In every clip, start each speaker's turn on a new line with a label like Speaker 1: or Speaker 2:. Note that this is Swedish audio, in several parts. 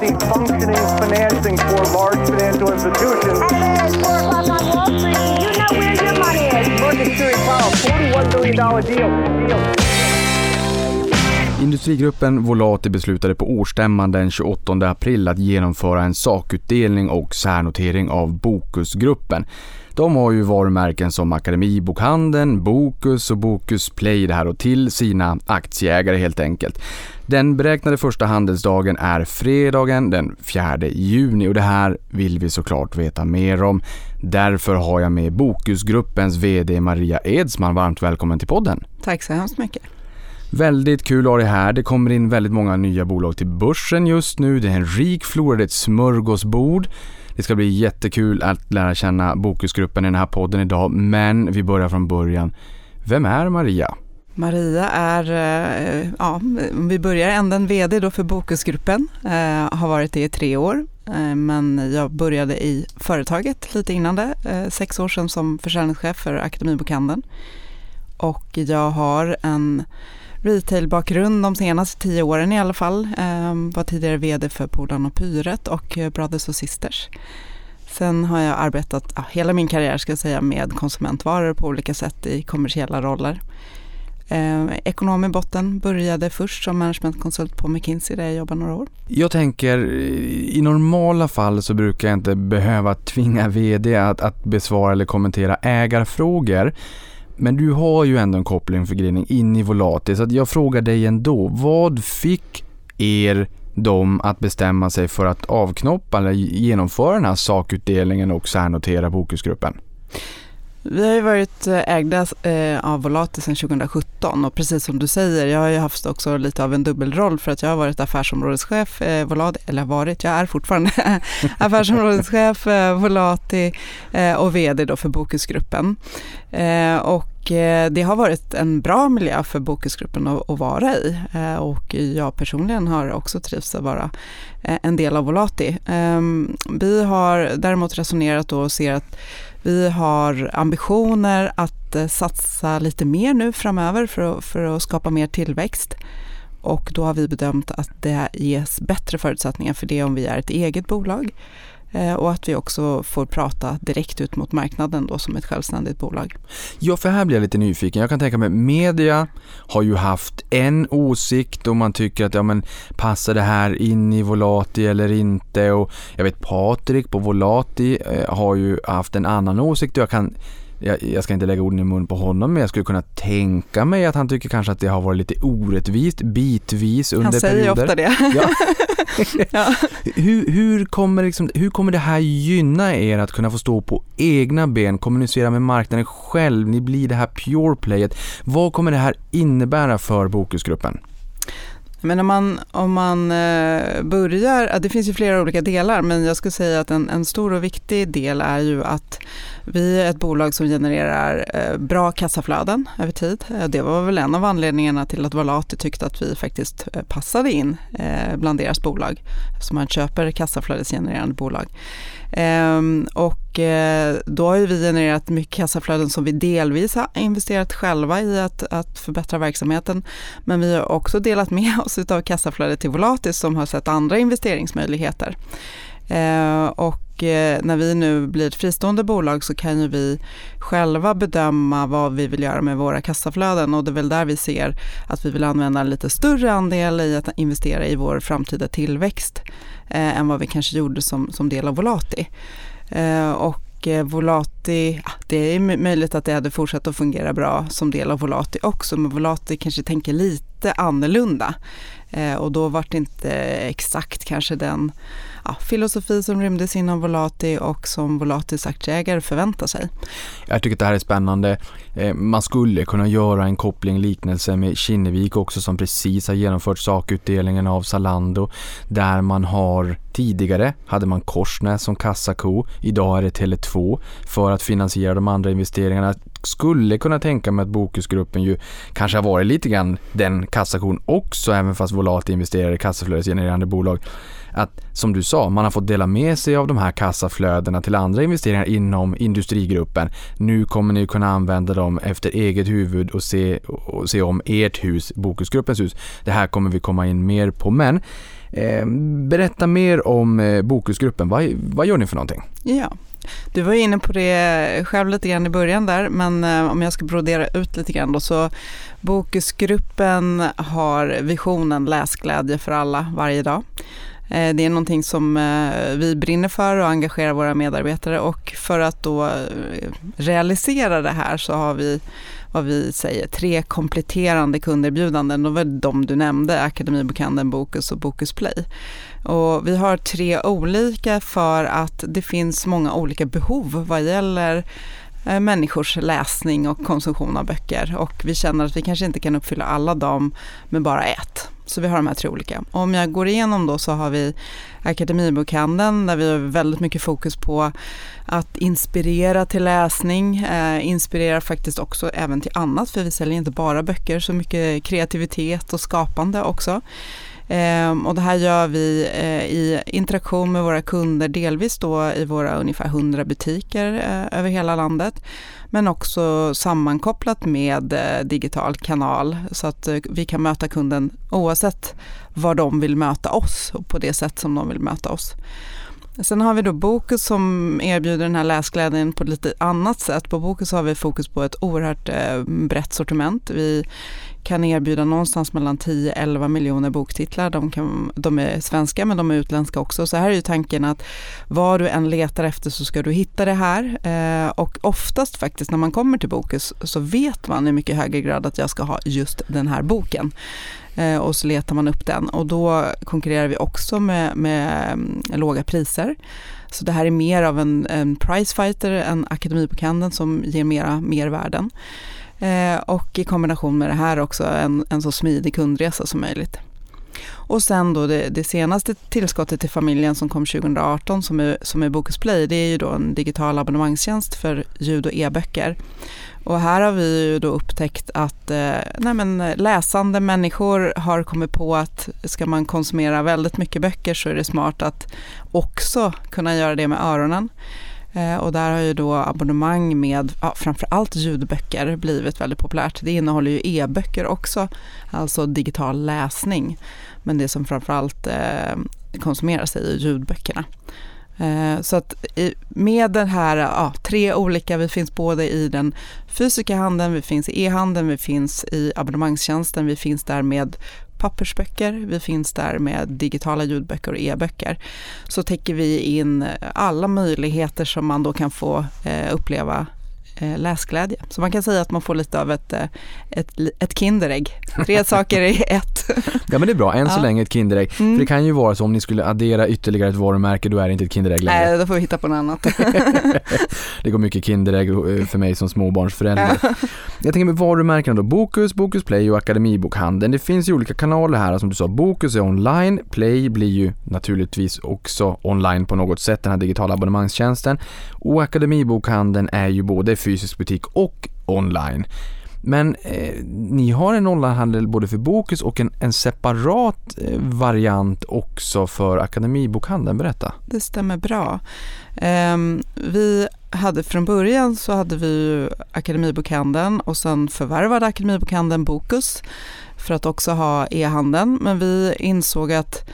Speaker 1: see functioning financing for large financial institutions.
Speaker 2: At 4 o'clock on Wall Street, do you know where your money is?
Speaker 1: Market Series Powell, $41 billion deal. deal.
Speaker 3: Industrigruppen Volati beslutade på årsstämman den 28 april att genomföra en sakutdelning och särnotering av Bokusgruppen. De har ju varumärken som Akademibokhandeln, Bokus och Bokus Play det här och till sina aktieägare helt enkelt. Den beräknade första handelsdagen är fredagen den 4 juni och det här vill vi såklart veta mer om. Därför har jag med Bokusgruppens VD Maria Edsman varmt välkommen till podden.
Speaker 4: Tack så hemskt mycket.
Speaker 3: Väldigt kul att ha dig här. Det kommer in väldigt många nya bolag till börsen just nu. Det är en rik flora, det är ett smörgåsbord. Det ska bli jättekul att lära känna Bokusgruppen i den här podden idag, men vi börjar från början. Vem är Maria?
Speaker 4: Maria är, eh, ja, ja, vi börjar änden VD då för Bokusgruppen, eh, har varit det i tre år, eh, men jag började i företaget lite innan det, eh, sex år sedan som försäljningschef för Akademibokhandeln. Och jag har en retailbakgrund de senaste tio åren i alla fall. Eh, var tidigare VD för Polarn och Pyret och Brothers och Sisters. Sen har jag arbetat ja, hela min karriär ska jag säga, med konsumentvaror på olika sätt i kommersiella roller. Eh, ekonom i botten, började först som managementkonsult på McKinsey där jag jobbade några år.
Speaker 3: Jag tänker, i normala fall så brukar jag inte behöva tvinga VD att, att besvara eller kommentera ägarfrågor. Men du har ju ändå en koppling för Grinning in i Volati, så jag frågar dig ändå. Vad fick er dem att bestämma sig för att avknoppa eller genomföra den här sakutdelningen och särnotera Bokusgruppen?
Speaker 4: Vi har ju varit eh, ägda eh, av Volati sedan 2017 och precis som du säger, jag har ju haft också lite av en dubbelroll för att jag har varit affärsområdeschef eh, Volati, eller varit, jag är fortfarande affärsområdeschef Volati och VD då för Bokusgruppen. Och det har varit en bra miljö för Bokusgruppen att vara i och jag personligen har också trivts att vara en del av Volati. Ehm, vi har däremot resonerat och ser att vi har ambitioner att eh, satsa lite mer nu framöver för att, för att skapa mer tillväxt. Och då har vi bedömt att det ges bättre förutsättningar för det om vi är ett eget bolag. Eh, och att vi också får prata direkt ut mot marknaden då som ett självständigt bolag.
Speaker 3: Ja, för här blir jag lite nyfiken. Jag kan tänka mig, media har ju haft en åsikt och man tycker att ja men passar det här in i Volati eller inte och jag vet Patrik på Volati eh, har ju haft en annan åsikt och jag kan jag, jag, ska inte lägga orden i mun på honom men jag skulle kunna tänka mig att han tycker kanske att det har varit lite orättvist bitvis under perioder.
Speaker 4: Han säger
Speaker 3: perioder.
Speaker 4: ofta det.
Speaker 3: Ja. ja. hur, hur, kommer liksom, hur kommer det här gynna er att kunna få stå på egna ben, kommunicera med marknaden själv, ni blir det här pure playet. Vad kommer det här innebära för Bokusgruppen?
Speaker 4: Men om man, om man eh, börjar, det finns ju flera olika delar, men jag skulle säga att en, en stor och viktig del är ju att vi är ett bolag som genererar eh, bra kassaflöden över tid. Eh, det var väl en av anledningarna till att Volati tyckte att vi faktiskt passade in bland deras bolag, eftersom man köper kassaflödesgenererande bolag. Ehm, och eh, då har vi genererat mycket kassaflöden som vi delvis har investerat själva i att, att förbättra verksamheten. Men vi har också delat med oss av kassaflödet till Volatis som har sett andra investeringsmöjligheter. Eh, och eh, när vi nu blir ett fristående bolag så kan ju vi själva bedöma vad vi vill göra med våra kassaflöden och det är väl där vi ser att vi vill använda en lite större andel i att investera i vår framtida tillväxt eh, än vad vi kanske gjorde som, som del av Volati. Eh, och eh, Volati, det är möjligt att det hade fortsatt att fungera bra som del av Volati också, men Volati kanske tänker lite annorlunda. Eh, och då var det inte exakt kanske den ja, filosofi som rymdes inom Volati och som Volatis aktieägare förväntar sig.
Speaker 3: Jag tycker att det här är spännande. Eh, man skulle kunna göra en koppling liknelse med Kinnevik också som precis har genomfört sakutdelningen av Zalando där man har tidigare hade man Korsnäs som kassako, idag är det Tele2 för att finansiera de andra investeringarna skulle kunna tänka mig att Bokusgruppen ju kanske har varit lite grann den kassakon också även fast Volati investerar i kassaflödesgenererande bolag att som du sa, man har fått dela med sig av de här kassaflödena till andra investeringar inom industrigruppen. Nu kommer ni kunna använda dem efter eget huvud och se, och se om ert hus, Bokusgruppens hus. Det här kommer vi komma in mer på, men Eh, berätta mer om eh, Bokusgruppen, vad, vad gör ni för någonting?
Speaker 4: Ja, du var inne på det själv lite grann i början där, men eh, om jag ska brodera ut lite grann då så Bokusgruppen har visionen läsglädje för alla varje dag. Eh, det är någonting som eh, vi brinner för och engagerar våra medarbetare och för att då eh, realisera det här så har vi vad vi säger, tre kompletterande kunderbjudanden. De var de du nämnde, Akademibokhandeln, Bokus och Bokus Play. Och vi har tre olika för att det finns många olika behov vad gäller människors läsning och konsumtion av böcker och vi känner att vi kanske inte kan uppfylla alla dem med bara ett. Så vi har de här tre olika. Om jag går igenom då så har vi Akademibokhandeln där vi har väldigt mycket fokus på att inspirera till läsning, eh, inspirera faktiskt också även till annat för vi säljer inte bara böcker, så mycket kreativitet och skapande också. Eh, och det här gör vi eh, i interaktion med våra kunder, delvis då i våra ungefär 100 butiker eh, över hela landet men också sammankopplat med eh, digital kanal så att eh, vi kan möta kunden oavsett var de vill möta oss och på det sätt som de vill möta oss. Sen har vi då Bokus som erbjuder den här läsglädjen på ett lite annat sätt. På Bokus har vi fokus på ett oerhört eh, brett sortiment. Vi kan erbjuda någonstans mellan 10-11 miljoner boktitlar. De, kan, de är svenska men de är utländska också. Så här är ju tanken att vad du än letar efter så ska du hitta det här. Eh, och oftast faktiskt när man kommer till Bokus så vet man i mycket högre grad att jag ska ha just den här boken. Eh, och så letar man upp den och då konkurrerar vi också med, med mm, låga priser. Så det här är mer av en, en pricefighter än Akademibokhandeln som ger mera mervärden. Eh, och i kombination med det här också en, en så smidig kundresa som möjligt. Och sen då det, det, senaste tillskottet till familjen som kom 2018 som är, som är Bokus Play, det är ju då en digital abonnemangstjänst för ljud och e-böcker. Och här har vi ju då upptäckt att eh, nej men, läsande människor har kommit på att ska man konsumera väldigt mycket böcker så är det smart att också kunna göra det med öronen. Eh, och där har ju då abonnemang med ja, framförallt ljudböcker blivit väldigt populärt. Det innehåller ju e-böcker också, alltså digital läsning. Men det som framförallt eh, konsumeras är ljudböckerna. Eh, så att med den här, ja, tre olika, vi finns både i den fysiska handeln, vi finns i e-handeln, vi finns i abonnemangstjänsten, vi finns där med pappersböcker, vi finns där med digitala ljudböcker och e-böcker. Så täcker vi in alla möjligheter som man då kan få eh, uppleva läsglädje. Så man kan säga att man får lite av ett, eh, ett, ett Kinderägg. Tre saker i ett.
Speaker 3: Ja men det är bra, än så ja. länge ett Kinderägg. Mm. För det kan ju vara så om ni skulle addera ytterligare ett varumärke, då är det inte ett Kinderägg längre.
Speaker 4: Nej, då får vi hitta på något annat.
Speaker 3: det går mycket Kinderägg eh, för mig som småbarnsförälder. Ja. Jag tänker med varumärkena då, Bokus, Bokus Play och Akademibokhandeln. Det finns ju olika kanaler här, som du sa, Bokus är online, Play blir ju naturligtvis också online på något sätt, den här digitala abonnemangstjänsten. Och Akademibokhandeln är ju både fysisk fysisk butik och online. Men eh, ni har en onlinehandel både för Bokus och en, en separat eh, variant också för Akademibokhandeln. Berätta.
Speaker 4: Det stämmer bra. Eh, vi hade från början så hade vi Akademibokhandeln och sen förvärvade Akademibokhandeln Bokus för att också ha e-handeln. Men vi insåg att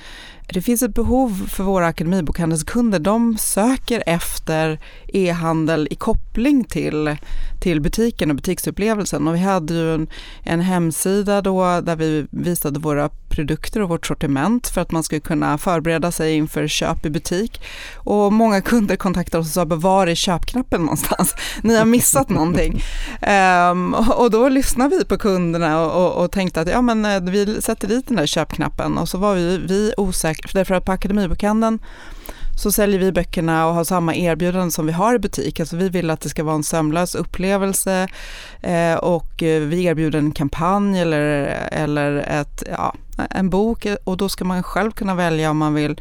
Speaker 4: det finns ett behov för våra Akademibokhandelskunder. De söker efter e-handel i koppling till, till butiken och butiksupplevelsen. Och vi hade ju en, en hemsida då där vi visade våra produkter och vårt sortiment för att man skulle kunna förbereda sig inför köp i butik. Och många kunder kontaktade oss och sa, var är köpknappen någonstans? Ni har missat någonting. Um, och då lyssnade vi på kunderna och, och, och, tänkte att ja, men eh, vi sätter dit den där köpknappen och så var vi, vi osäkra, därför att på Akademibokhandeln så säljer vi böckerna och har samma erbjudande som vi har i butik. Alltså vi vill att det ska vara en sömlös upplevelse eh, och eh, vi erbjuder en kampanj eller, eller ett, ja, en bok och då ska man själv kunna välja om man vill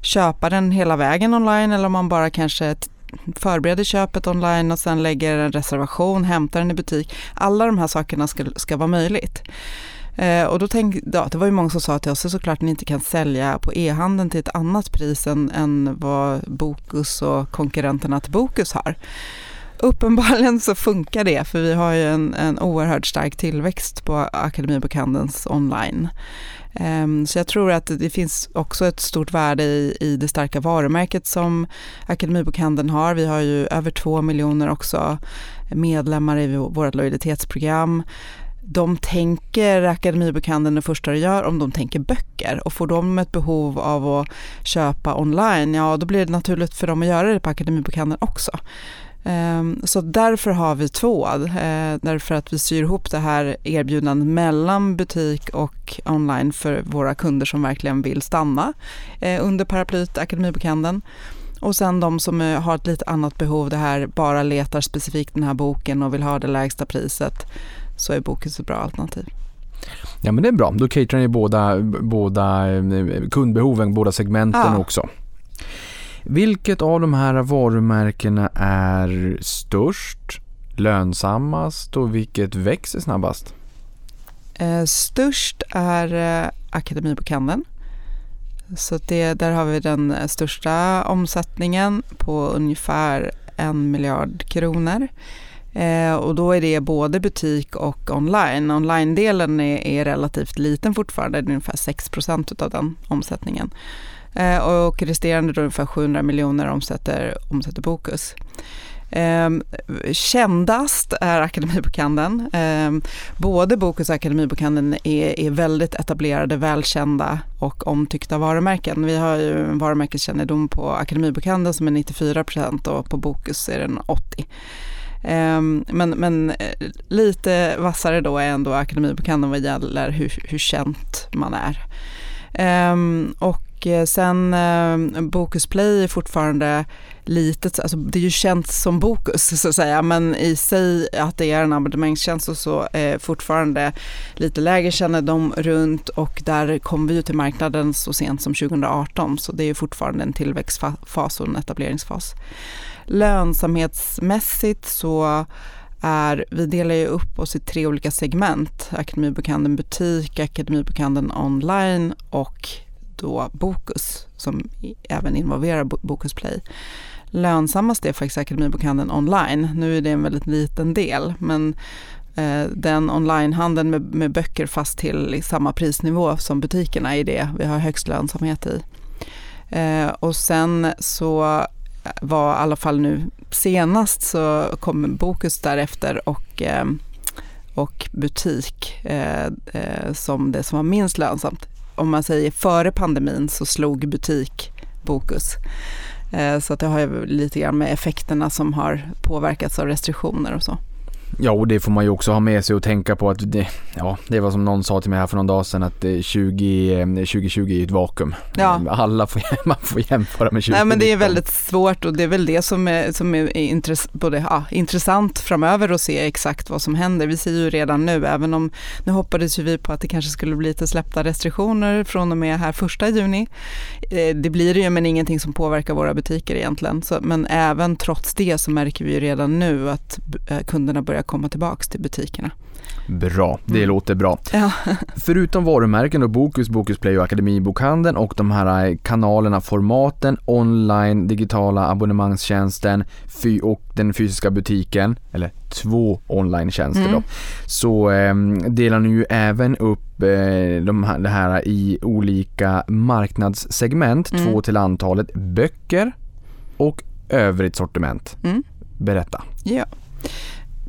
Speaker 4: köpa den hela vägen online eller om man bara kanske förbereder köpet online och sen lägger en reservation, hämtar den i butik. Alla de här sakerna ska, ska vara möjligt. Eh, och då tänk, ja, det var ju många som sa till oss, såklart ni inte kan sälja på e-handeln till ett annat pris än, än vad Bokus och konkurrenterna till Bokus har. uppenbarligen så funkar det, för vi har ju en, en oerhört stark tillväxt på Akademibokhandelns online. Um, så jag tror att det finns också ett stort värde i, i det starka varumärket som Akademibokhandeln har. Vi har ju över två miljoner också medlemmar i vårt lojalitetsprogram de tänker Akademibokhandeln det första de gör om de tänker böcker och får de ett behov av att köpa online, ja då blir det naturligt för dem att göra det på Akademibokhandeln också. Ehm, så därför har vi två, eh, därför att vi syr ihop det här erbjudandet mellan butik och online för våra kunder som verkligen vill stanna eh, under paraplyt Akademibokhandeln. Och sen de som eh, har ett lite annat behov, det här bara letar specifikt den här boken och vill ha det lägsta priset så är Bokus ett bra alternativ.
Speaker 3: Ja men det är bra, då caterar ni båda, båda eh, kundbehoven, båda segmenten ja. också. Vilket av de här varumärkena är störst, lönsammast och vilket växer snabbast?
Speaker 4: Eh, störst är eh, Akademibokhandeln. Så det, där har vi den största omsättningen på ungefär en miljard kronor. Eh, och då är det både butik och online. Online-delen är, är relativt liten fortfarande, det är ungefär 6% av den omsättningen. Eh, och resterande då ungefär 700 miljoner omsätter, omsätter Bokus. Eh, kändast är Akademibokhandeln. Eh, både Bokus och Akademibokhandeln är, är väldigt etablerade, välkända och omtyckta varumärken. Vi har ju en varumärkeskännedom på Akademibokhandeln som är 94% och på Bokus är den 80 Ehm, men, men eh, lite vassare då är ändå Akademibokhandeln vad gäller hur, hur känt man är. Ehm, och eh, sen eh, Bokus Play är fortfarande litet, alltså det är ju känt som Bokus så att säga, men i sig att det är en abonnemangstjänst och så är fortfarande lite lägre kännedom runt och där kom vi ju till marknaden så sent som 2018 så det är fortfarande en tillväxtfas och en etableringsfas. Lönsamhetsmässigt så är, vi delar ju upp oss i tre olika segment. Akademibokhandeln butik, Akademibokhandeln online och då Bokus som även involverar Bokus Play. Lönsammast är faktiskt Akademibokhandeln online. Nu är det en väldigt liten del men eh, den onlinehandeln med, med böcker fast till samma prisnivå som butikerna är det vi har högst lönsamhet i. Eh, och sen så var i alla fall nu senast så kom Bokus därefter och, eh, och butik eh, eh, som det som var minst lönsamt. Om man säger före pandemin så slog butik Bokus. Så att det har ju lite grann med effekterna som har påverkats av restriktioner och så.
Speaker 3: Ja, och det får man ju också ha med sig och tänka på att det, ja, det var som någon sa till mig här för någon dag sedan att 20, 2020 är ett vakuum. Ja. Alla får, man får jämföra med 2019.
Speaker 4: Nej, men det är väldigt svårt och det är väl det som är, som är intress, både, ja, intressant framöver att se exakt vad som händer. Vi ser ju redan nu, även om nu hoppades ju vi på att det kanske skulle bli lite släppta restriktioner från och med här första juni. Eh, det blir det ju, men ingenting som påverkar våra butiker egentligen. Så, men även trots det så märker vi ju redan nu att eh, kunderna börjar komma tillbaka till butikerna.
Speaker 3: Bra, det mm. låter bra.
Speaker 4: Ja.
Speaker 3: Förutom varumärken och Bokus, Bokus Play och Akademibokhandeln och de här eh, kanalerna, formaten, online, digitala abonnemangstjänsten och den fysiska butiken, eller två online-tjänster mm. då, så eh, delar ni ju även upp eh, de här, det här i olika marknadssegment, mm. två till antalet, böcker och övrigt sortiment. Mm. Berätta.
Speaker 4: Ja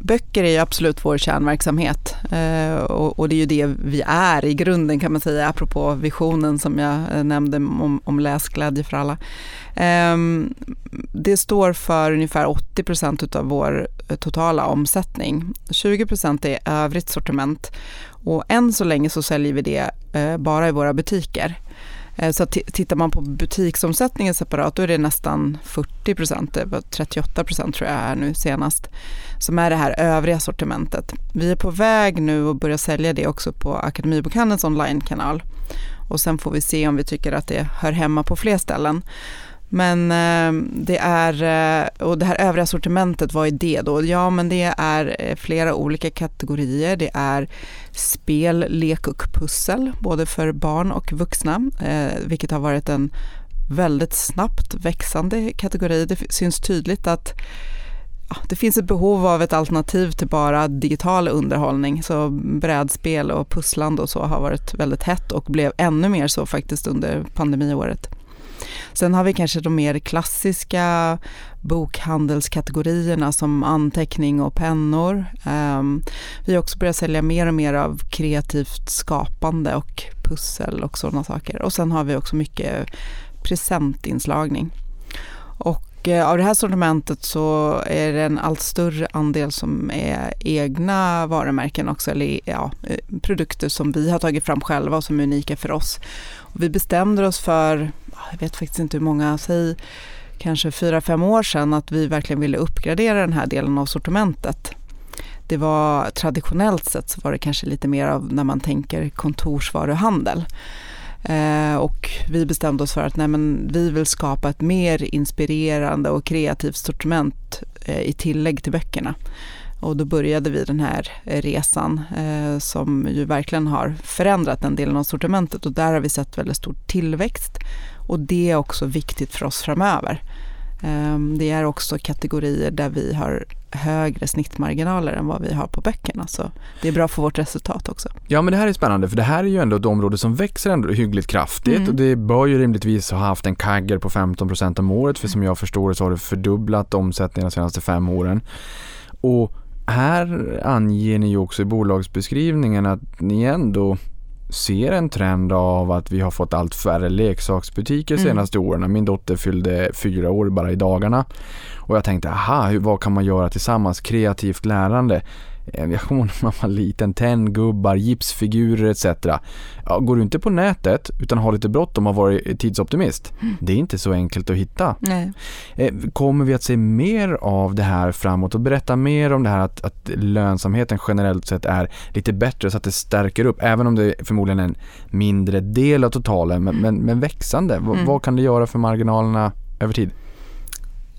Speaker 4: böcker är ju absolut vår kärnverksamhet eh, och, och, det är ju det vi är i grunden kan man säga, apropå visionen som jag eh, nämnde om, om läsglädje för alla. Eh, det står för ungefär 80 procent av vår eh, totala omsättning. 20 procent är övrigt sortiment och än så länge så säljer vi det eh, bara i våra butiker. Eh, så tittar man på butiksomsättningen separat, då är det nästan 40 procent, eh, 38 procent tror jag är nu senast, som är det här övriga sortimentet. Vi är på väg nu att börja sälja det också på Akademibokhandelns onlinekanal och sen får vi se om vi tycker att det hör hemma på fler ställen. Men eh, det är, eh, och det här övriga sortimentet, vad är det då? Ja, men det är eh, flera olika kategorier. Det är spel, lek och pussel, både för barn och vuxna, eh, vilket har varit en väldigt snabbt växande kategori. Det syns tydligt att ja, det finns ett behov av ett alternativ till bara digital underhållning. Så brädspel och pusslande och så har varit väldigt hett och blev ännu mer så faktiskt under pandemiåret. Sen har vi kanske de mer klassiska bokhandelskategorierna som anteckning och pennor. Ehm, vi har också börjat sälja mer och mer av kreativt skapande och pussel och sådana saker. Och sen har vi också mycket presentinslagning. Och Eh, av det här sortimentet så är det en allt större andel som är egna varumärken också, eller ja, eh, produkter som vi har tagit fram själva och som är unika för oss. Och vi bestämde oss för, jag vet faktiskt inte hur många, säg kanske fyra fem år sedan att vi verkligen ville uppgradera den här delen av sortimentet. Det var traditionellt sett så var det kanske lite mer av när man tänker kontorsvaruhandel. Eh, och vi bestämde oss för att nej, men vi vill skapa ett mer inspirerande och kreativt sortiment eh, i tillägg till böckerna. Och då började vi den här eh, resan eh, som ju verkligen har förändrat den delen av sortimentet och där har vi sett väldigt stor tillväxt och det är också viktigt för oss framöver. Ehm, det är också kategorier där vi har högre snittmarginaler än vad vi har på böckerna. Så det är bra för vårt resultat också.
Speaker 3: Ja men det här är spännande för det här är ju ändå ett område som växer ändå hyggligt kraftigt mm. och det bör ju rimligtvis ha haft en kagger på 15% om året för som jag förstår det så har det fördubblat omsättningen de senaste fem åren. Och här anger ni ju också i bolagsbeskrivningen att ni ändå ser en trend av att vi har fått allt färre leksaksbutiker mm. senaste åren. Min dotter fyllde fyra år bara i dagarna och jag tänkte, aha, vad kan man göra tillsammans? Kreativt lärande. Eh, jag kommer när man var liten, tenngubbar, gipsfigurer etc. Ja, går du inte på nätet utan har lite bråttom och har varit tidsoptimist, mm. det är inte så enkelt att hitta.
Speaker 4: Nej.
Speaker 3: Eh, kommer vi att se mer av det här framåt och berätta mer om det här att, att lönsamheten generellt sett är lite bättre så att det stärker upp, även om det är förmodligen en mindre del av totalen, men, men, men växande. Mm. Vad kan det göra för marginalerna över tid?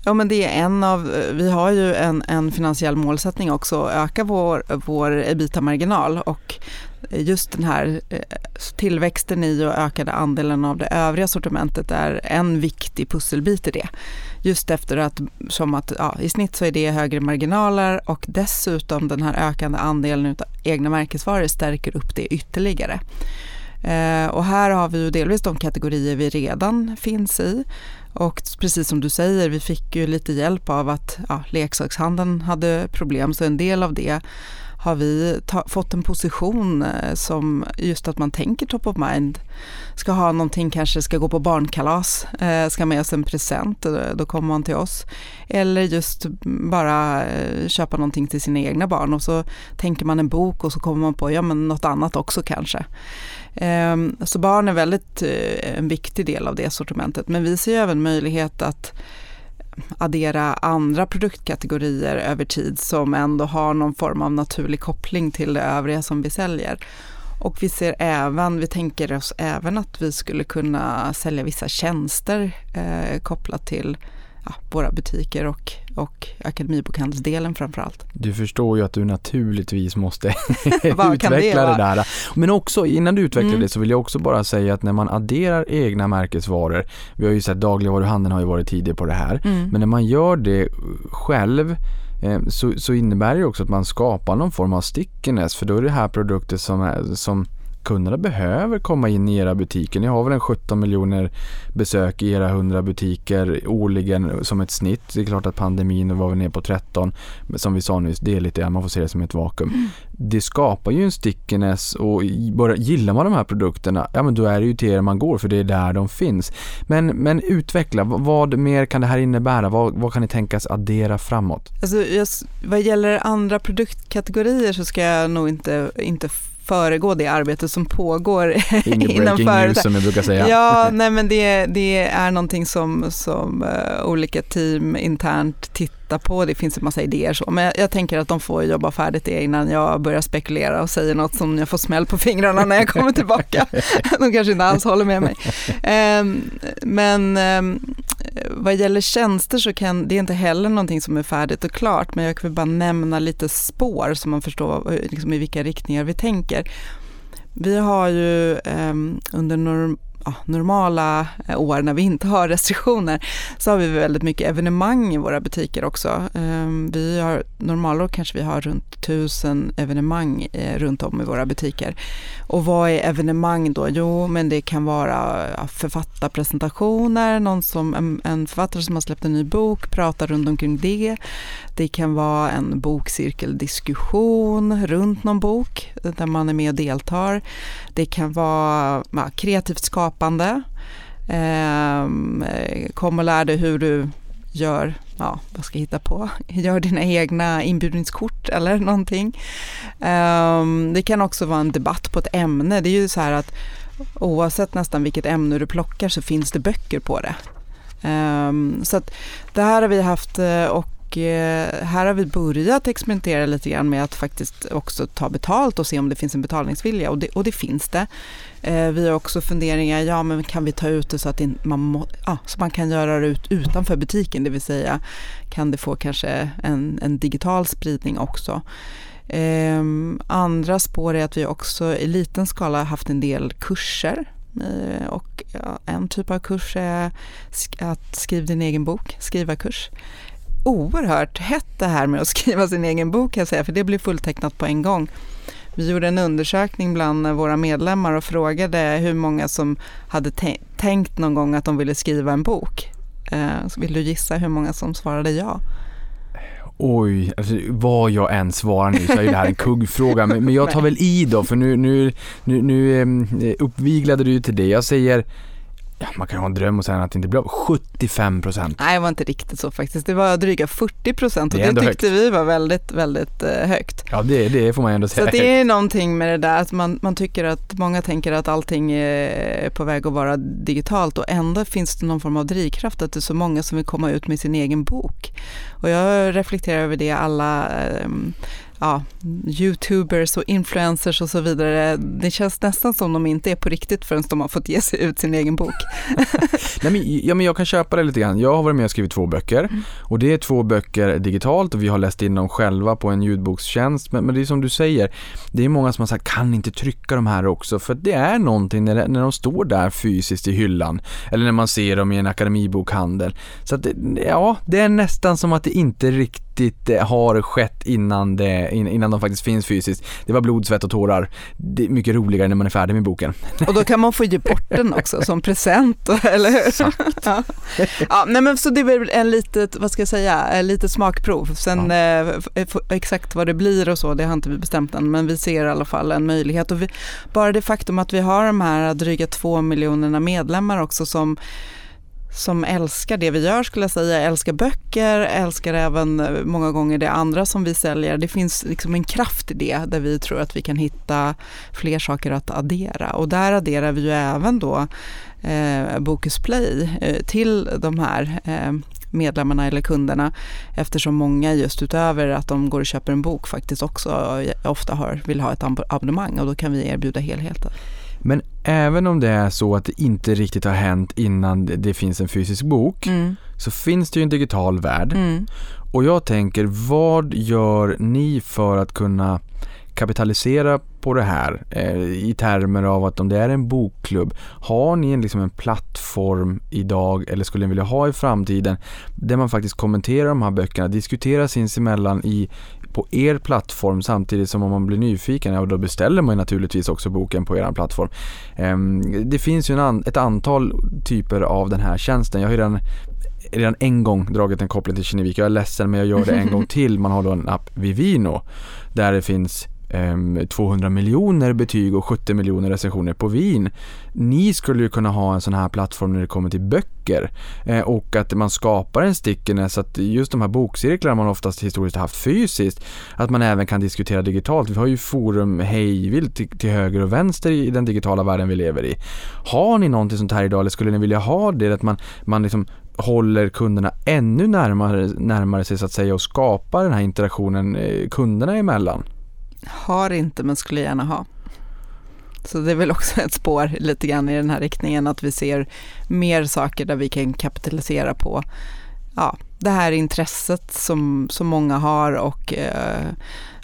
Speaker 4: Ja, men det är en av, eh, vi har ju en, en finansiell målsättning också, att öka vår, vår ebita-marginal och just den här eh, tillväxten i och ökade andelen av det övriga sortimentet är en viktig pusselbit i det. Just efter att, som att ja, i snitt så är det högre marginaler och dessutom den här ökande andelen av egna märkesvaror stärker upp det ytterligare. Eh, och här har vi ju delvis de kategorier vi redan finns i och precis som du säger, vi fick ju lite hjälp av att ja, leksakshandeln hade problem, så en del av det har vi ta, fått en position eh, som just att man tänker top of mind. Ska ha någonting, kanske ska gå på barnkalas, eh, ska med sig en present, eh, då kommer man till oss. Eller just bara eh, köpa någonting till sina egna barn och så tänker man en bok och så kommer man på, ja men något annat också kanske. Ehm, så barn är väldigt eh, en viktig del av det sortimentet. Men vi ser även möjlighet att addera andra produktkategorier över tid som ändå har någon form av naturlig koppling till det övriga som vi säljer. Och vi ser även, vi tänker oss även att vi skulle kunna sälja vissa tjänster eh, kopplat till ja, våra butiker och, och akademibokhandelsdelen framför allt.
Speaker 3: Du förstår ju att du naturligtvis måste utveckla det, det, där. Men också innan du utvecklar mm. det så vill jag också bara säga att när man adderar egna märkesvaror, vi har ju sett dagligvaruhandeln har ju varit tidig på det här, mm. men när man gör det själv eh, så, så, innebär det också att man skapar någon form av stickiness för då är det här produkter som, är, som kunderna behöver komma in i era butiker. Ni har väl en 17 miljoner besök i era 100 butiker årligen som ett snitt. Det är klart att pandemin var vi ner på 13. Men som vi sa nyss, det är lite, man får se det som ett vakuum. Mm. Det skapar ju en stickiness och bara, gillar man de här produkterna, ja men då är det ju till er man går för det är där de finns. Men, men utveckla, vad mer kan det här innebära? Vad, vad kan ni tänkas addera framåt?
Speaker 4: Alltså, just, vad gäller andra produktkategorier så ska jag nog inte, inte föregå det arbete som pågår
Speaker 3: breaking news som jag brukar säga.
Speaker 4: Ja, nej men det, det är någonting som, som uh, olika team internt tittar på. Det finns en massa idéer så, men jag, jag, tänker att de får jobba färdigt det innan jag börjar spekulera och säger något som jag får smäll på fingrarna när jag kommer tillbaka. de kanske inte alls håller med mig. Um, men um, vad gäller tjänster så kan det är inte heller någonting som är färdigt och klart, men jag kan bara nämna lite spår så man förstår liksom, i vilka riktningar vi tänker. Vi har ju eh, under ja, normala eh, år när vi inte har restriktioner så har vi väldigt mycket evenemang i våra butiker också. Ehm, vi har, normalår kanske vi har runt tusen evenemang eh, runt om i våra butiker. Och vad är evenemang då? Jo, men det kan vara författarpresentationer, någon som, en författare som har släppt en ny bok pratar runt omkring det. Det kan vara en bokcirkeldiskussion runt någon bok där man är med och deltar. Det kan vara ja, kreativt skapande. Eh, kom och lär dig hur du gör, ja, vad ska jag hitta på? Gör dina egna inbjudningskort eller någonting. Eh, det kan också vara en debatt på ett ämne. Det är ju så här att oavsett nästan vilket ämne du plockar så finns det böcker på det. Um, så att det här har vi haft eh, och och här har vi börjat experimentera lite grann med att faktiskt också ta betalt och se om det finns en betalningsvilja och det, och det finns det. Eh, vi har också funderingar, ja men kan vi ta ut det så att man, må, ja, så man kan göra det ut utanför butiken, det vill säga kan det få kanske en, en digital spridning också. Ehm, andra spår är att vi också i liten skala haft en del kurser eh, och en typ av kurs är att skriva din egen bok, skriva kurs oerhört hett det här med att skriva sin egen bok kan jag säga, för det blir fulltecknat på en gång. Vi gjorde en undersökning bland våra medlemmar och frågade hur många som hade tänkt någon gång att de ville skriva en bok. Eh, så vill du gissa hur många som svarade ja?
Speaker 3: Oj, alltså, vad jag än svarar nu så är det här en kuggfråga. Men, men jag tar väl i då, för nu, nu, nu, nu eh, uppviglade du till det. Jag säger ja, man kan ha en dröm och säga att det inte blir 75 procent.
Speaker 4: Nej, det var inte riktigt så faktiskt. Det var dryga 40 procent och det, det tyckte högt. vi var väldigt, väldigt eh, högt.
Speaker 3: Ja, det, det får man ändå säga.
Speaker 4: Så det är någonting med det där att man, man tycker att, många tänker att allting är på väg att vara digitalt och ändå finns det någon form av drivkraft att det är så många som vill komma ut med sin egen bok. Och jag reflekterar över det alla um, ja, youtubers och influencers och så vidare. Det känns nästan som de inte är på riktigt förrän de har fått ge sig ut sin egen bok.
Speaker 3: Nej, men, ja, men jag kan köpa det lite grann. Jag har varit med och skrivit två böcker mm. och det är två böcker digitalt och vi har läst in dem själva på en ljudbokstjänst. Men, men det är som du säger, det är många som har sagt kan inte trycka de här också för det är någonting när, när de står där fysiskt i hyllan eller när man ser dem i en akademibokhandel. Så att, ja, det är nästan som att det inte riktigt eh, har skett innan det innan de faktiskt finns fysiskt. Det var blod, svett och tårar. Det är mycket roligare när man är färdig med boken.
Speaker 4: Och då kan man få ge bort den också som present, eller hur?
Speaker 3: Exakt.
Speaker 4: Ja. ja, nej men så det är en litet, vad ska jag säga, en litet smakprov. Sen ja. eh, exakt vad det blir och så, det har inte vi bestämt än, men vi ser i alla fall en möjlighet. Och vi, bara det faktum att vi har de här dryga två miljonerna medlemmar också som som älskar det vi gör skulle jag säga, älskar böcker, älskar även eh, många gånger det andra som vi säljer. Det finns liksom en kraft i det där vi tror att vi kan hitta fler saker att addera och där adderar vi ju även då eh, Bokus Play eh, till de här eh, medlemmarna eller kunderna eftersom många just utöver att de går och köper en bok faktiskt också eh, ofta har, vill ha ett abonnemang och då kan vi erbjuda helheten.
Speaker 3: Men även om det är så att det inte riktigt har hänt innan det finns en fysisk bok mm. så finns det ju en digital värld. Mm. Och jag tänker, vad gör ni för att kunna kapitalisera på det här eh, i termer av att om det är en bokklubb, har ni en, liksom en plattform idag eller skulle ni vilja ha i framtiden där man faktiskt kommenterar de här böckerna, diskuterar sinsemellan i, på er plattform samtidigt som om man blir nyfiken, ja då beställer man naturligtvis också boken på er plattform. Ehm, det finns ju an, ett antal typer av den här tjänsten. Jag har redan redan en gång dragit en koppling till Kinnevik. Jag är ledsen men jag gör det en gång till. Man har då en app Vivino där det finns Ehm, 200 miljoner betyg och 70 miljoner recensioner på vin. Ni skulle ju kunna ha en sån här plattform när det kommer till böcker eh, och att man skapar en stickiness att just de här bokcirklarna man oftast historiskt haft fysiskt att man även kan diskutera digitalt. Vi har ju forum hejvilt till, till höger och vänster i den digitala världen vi lever i. Har ni någonting sånt här idag eller skulle ni vilja ha det att man, man liksom håller kunderna ännu närmare, närmare sig så att säga och skapar den här interaktionen eh, kunderna emellan?
Speaker 4: Har inte men skulle gärna ha. Så det är väl också ett spår lite grann i den här riktningen att vi ser mer saker där vi kan kapitalisera på ja, det här intresset som, som många har och eh,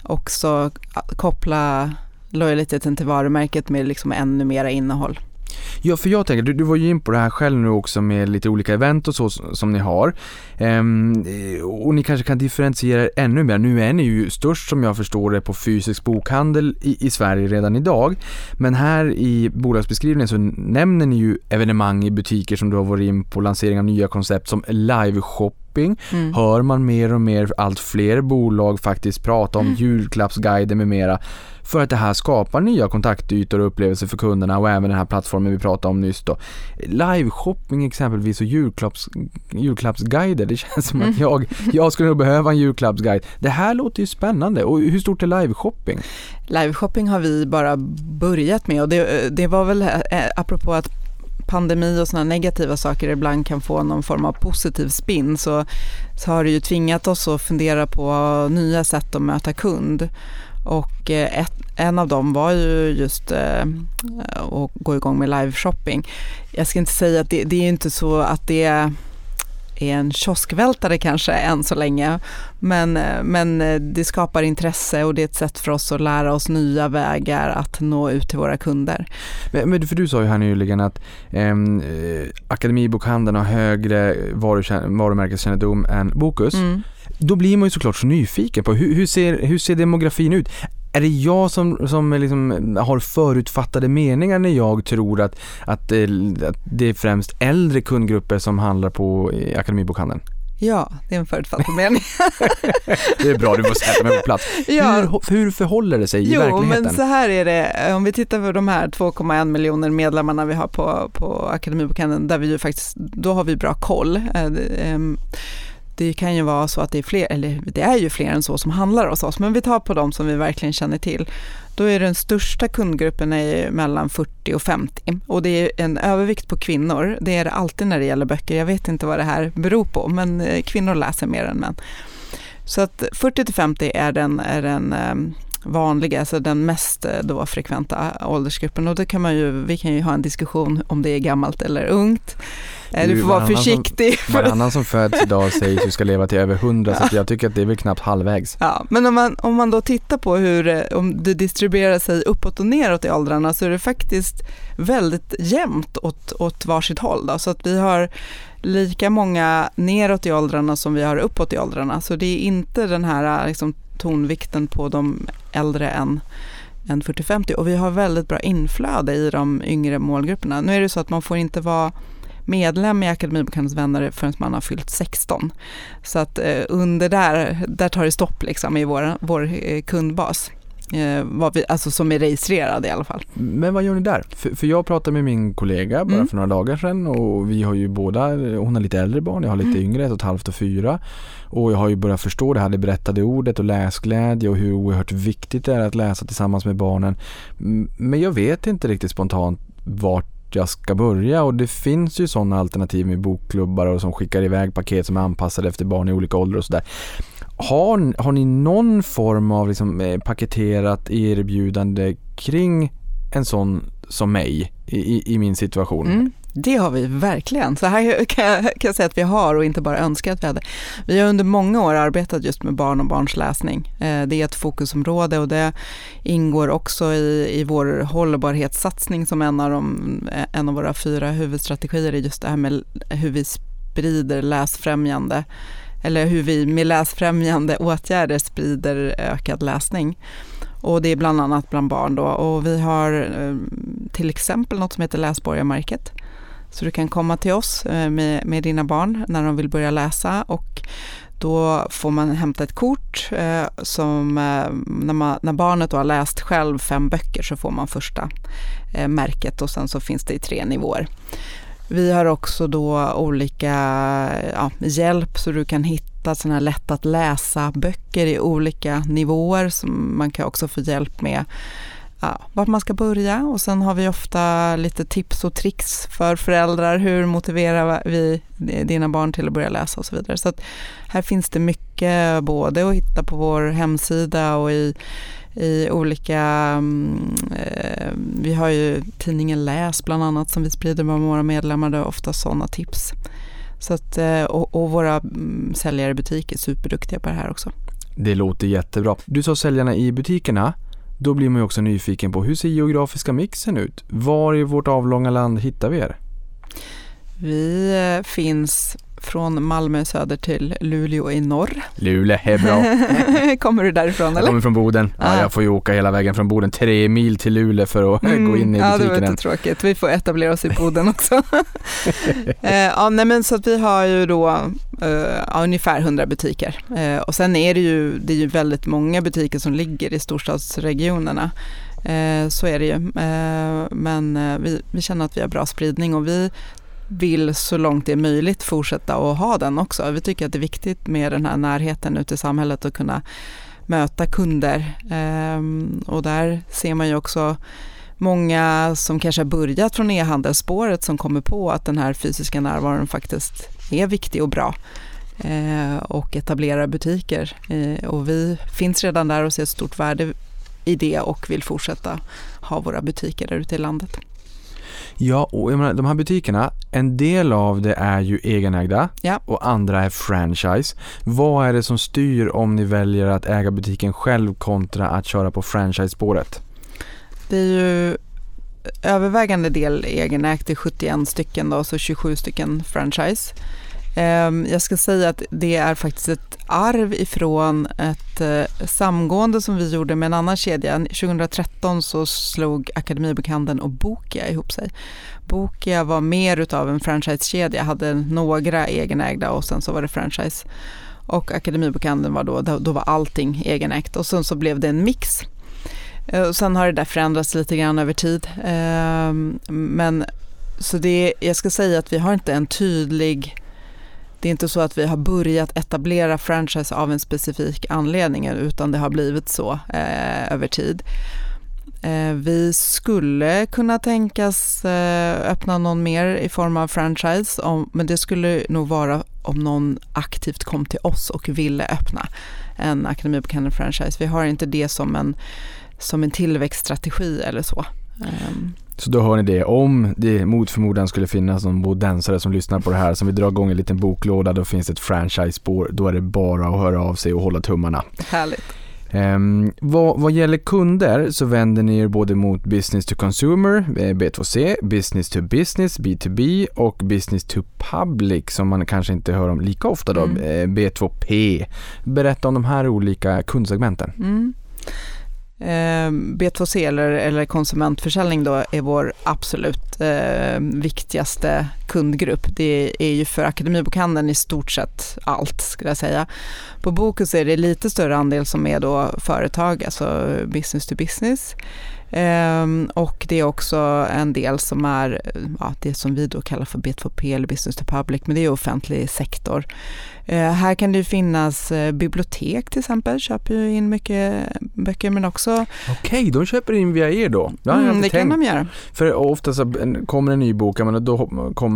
Speaker 4: också koppla lojaliteten till varumärket med liksom ännu mera innehåll.
Speaker 3: Ja, för jag tänker, du, du var ju in på det här själv nu också med lite olika event och så som ni har. Ehm, och ni kanske kan differentiera ännu mer. Nu är ni ju störst som jag förstår det på fysisk bokhandel i, i Sverige redan idag. Men här i bolagsbeskrivningen så nämner ni ju evenemang i butiker som du har varit in på, lansering av nya koncept som liveshop shopping mm. hör man mer och mer allt fler bolag faktiskt prata om mm. julklappsguider med mera för att det här skapar nya kontaktytor och upplevelser för kunderna och även den här plattformen vi pratade om nyss då. Live-shopping exempelvis och julklapps, julklappsguider, det känns som att mm. jag, jag skulle nog behöva en julklappsguide. Det här låter ju spännande och hur stort är live-shopping?
Speaker 4: Live-shopping har vi bara börjat med och det, det var väl eh, apropå att pandemi och sådana negativa saker ibland kan få någon form av positiv spin så, så har det ju tvingat oss att fundera på nya sätt att möta kund. Och eh, ett, en av dem var ju just eh, att gå igång med live-shopping. Jag ska inte säga att det, det är inte så att det är en kioskvältare kanske än så länge. Men, men det skapar intresse och det är ett sätt för oss att lära oss nya vägar att nå ut till våra kunder.
Speaker 3: Men, för du sa ju här nyligen att ehm, eh, Akademibokhandeln har högre varumärkeskännedom än Bokus. Mm. Då blir man ju såklart så nyfiken på hur, hur, ser, hur ser demografin ut? Är det jag som, som liksom har förutfattade meningar när jag tror att, att, eh, att det är främst äldre kundgrupper som handlar på Akademibokhandeln?
Speaker 4: Ja, det är en förutfattad mening.
Speaker 3: det är bra, du får sätta mig på plats. Ja. Hur, hur förhåller det sig
Speaker 4: jo,
Speaker 3: i verkligheten?
Speaker 4: Jo, men så här är det. Om vi tittar på de här 2,1 miljoner medlemmarna vi har på, på Akademibokhandeln, där vi ju faktiskt, då har vi bra koll. Det kan ju vara så att det är fler, eller det är ju fler än så som handlar hos oss, men vi tar på de som vi verkligen känner till. Då är den största kundgruppen är mellan 40 och 50 och det är en övervikt på kvinnor. Det är det alltid när det gäller böcker. Jag vet inte vad det här beror på, men eh, kvinnor läser mer än män. Så att 40 till 50 är den, är den ehm, vanliga, alltså den mest eh, då frekventa åldersgruppen. Och då kan man ju, vi kan ju ha en diskussion om det är gammalt eller ungt. Eh, du, får vara försiktig.
Speaker 3: Som, varannan som föds idag säger att du ska leva till över 100 ja. så jag tycker att det är väl knappt halvvägs.
Speaker 4: Ja, men om man, om man då tittar på hur eh, om det distribuerar sig uppåt och neråt i åldrarna så är det faktiskt väldigt jämnt åt, åt varsitt håll. Då. Så att vi har lika många neråt i åldrarna som vi har uppåt i åldrarna. Så det är inte den här liksom, tonvikten på de äldre än än 40-50 och vi har väldigt bra inflöde i de yngre målgrupperna. Nu är det så att man får inte vara medlem i Akademibokhandelns vänner förrän man har fyllt 16. Så att eh, under där, där tar det stopp liksom i vår, vår eh, kundbas. Eh, vi, alltså som är registrerad i alla fall.
Speaker 3: Men vad gör ni där? För, för jag pratade med min kollega bara mm. för några dagar sedan och vi har ju båda, hon har lite äldre barn, jag har lite mm. yngre, ett och ett halvt och fyra. Och jag har ju börjat förstå det här det berättade ordet och läsglädje och hur oerhört viktigt det är att läsa tillsammans med barnen. Men jag vet inte riktigt spontant vart jag ska börja och det finns ju sådana alternativ med bokklubbar och som skickar iväg paket som är anpassade efter barn i olika åldrar och sådär. Har, har ni någon form av liksom eh, paketerat erbjudande kring en sån som mig i, i, i min situation? Mm.
Speaker 4: Det har vi verkligen. Så här kan jag, kan jag, säga att vi har och inte bara önskar att vi hade. Vi har under många år arbetat just med barn och barns läsning. Eh, det är ett fokusområde och det ingår också i, i vår hållbarhetssatsning som en av, de, eh, en av våra fyra huvudstrategier är just det här med hur vi sprider läsfrämjande eller hur vi med läsfrämjande åtgärder sprider ökad läsning. Och det är bland annat bland barn då. Och vi har eh, till exempel något som heter Läsborgarmärket så du kan komma till oss eh, med, med dina barn när de vill börja läsa och då får man hämta ett kort eh, som eh, när, man, när barnet har läst själv fem böcker så får man första eh, märket och sen så finns det i tre nivåer. Vi har också då olika ja, hjälp så du kan hitta sådana här lätt att läsa böcker i olika nivåer som man kan också få hjälp med ja, vart man ska börja och sen har vi ofta lite tips och tricks för föräldrar. Hur motiverar vi dina barn till att börja läsa och så vidare. Så här finns det mycket både att hitta på vår hemsida och i, i olika, mm, eh, vi har ju tidningen Läs bland annat som vi sprider med våra medlemmar, det är ofta sådana tips. Så att, eh, och, och våra mm, säljare i butik är superduktiga på det här också.
Speaker 3: Det låter jättebra. Du sa säljarna i butikerna då blir man ju också nyfiken på hur ser geografiska mixen ut? Var i vårt avlånga land hittar vi er?
Speaker 4: Vi eh, finns från Malmö i söder till Luleå i norr.
Speaker 3: Luleå är bra.
Speaker 4: Kommer du därifrån
Speaker 3: Jag
Speaker 4: eller?
Speaker 3: kommer från Boden. Ja,
Speaker 4: Ah.
Speaker 3: jag får ju åka hela vägen från Boden, tre mil till Luleå för att gå in i
Speaker 4: Mm. Ja, det var
Speaker 3: butiken.
Speaker 4: lite tråkigt. Vi får etablera oss i Boden också. eh, ja, nej, men så att vi har ju då ja, ungefär 100 butiker. Eh, och sen är det ju, det är ju väldigt många butiker som ligger i storstadsregionerna. Så är det ju. Men vi, vi känner att vi har bra spridning och vi vill så långt det är möjligt fortsätta att ha den också. Vi tycker att det är viktigt med den här närheten ute i samhället och kunna möta kunder. Ehm, och där ser man ju också många som kanske har börjat från e-handelsspåret som kommer på att den här fysiska närvaron faktiskt är viktig och bra eh, och etablerar butiker. Eh, och vi finns redan där och ser ett stort värde i det och vill fortsätta ha våra butiker där ute i landet.
Speaker 3: Ja, och jag menar, de här butikerna, en del av det är ju egenägda
Speaker 4: Ja.
Speaker 3: och andra är franchise. Vad är det som styr om ni väljer att äga butiken själv kontra att köra på franchise-spåret?
Speaker 4: Det är ju övervägande del egenägt, det är 71 stycken då, så 27 stycken franchise. Ehm, jag ska säga att det är faktiskt ett arv ifrån ett eh, samgående som vi gjorde med en annan kedja. 2013 så slog Akademibokhandeln och Bokia ihop sig. Bokia var mer utav en franchisekedja, hade några egenägda och sen så var det franchise. Och Akademibokhandeln var då, då var allting egenägt och sen så blev det en mix. Eh, och sen har det där förändrats lite grann över tid. Ehm, men så det, jag ska säga att vi har inte en tydlig det är inte så att vi har börjat etablera franchise av en specifik anledning utan det har blivit så eh, över tid. Eh, vi skulle kunna tänkas eh, öppna någon mer i form av franchise om, men det skulle nog vara om någon aktivt kom till oss och ville öppna en akademi på Kennel franchise. Vi har inte det som en, som en tillväxtstrategi eller så. Ehm,
Speaker 3: Så då hör ni det, om det mot förmodan skulle finnas någon bodensare som lyssnar på det här som vill dra igång en liten boklåda, då finns det ett franchise-spår, då är det bara att höra av sig och hålla tummarna.
Speaker 4: härligt.
Speaker 3: Ehm, vad, vad gäller kunder så vänder ni er både mot business to consumer, eh, B2C, business to business, B2B och business to public som man kanske inte hör om lika ofta då,
Speaker 4: Mm.
Speaker 3: eh, B2P. Berätta om de här olika kundsegmenten.
Speaker 4: Mm. Ehm, B2C eller, eller konsumentförsäljning då är vår absolut eh, viktigaste kundgrupp. Det är ju för Akademibokhandeln i stort sett allt skulle jag säga. På Bokus är det lite större andel som är då företag, alltså business to business. Ehm, och det är också en del som är ja, det som vi då kallar för B2P eller business to public, men det är offentlig sektor. Eh, här kan det finnas eh, bibliotek till exempel, köper ju in mycket böcker men också...
Speaker 3: Okej, de köper in via er då? Det
Speaker 4: Mm, det kan de göra.
Speaker 3: För ofta så kommer en ny bok, men då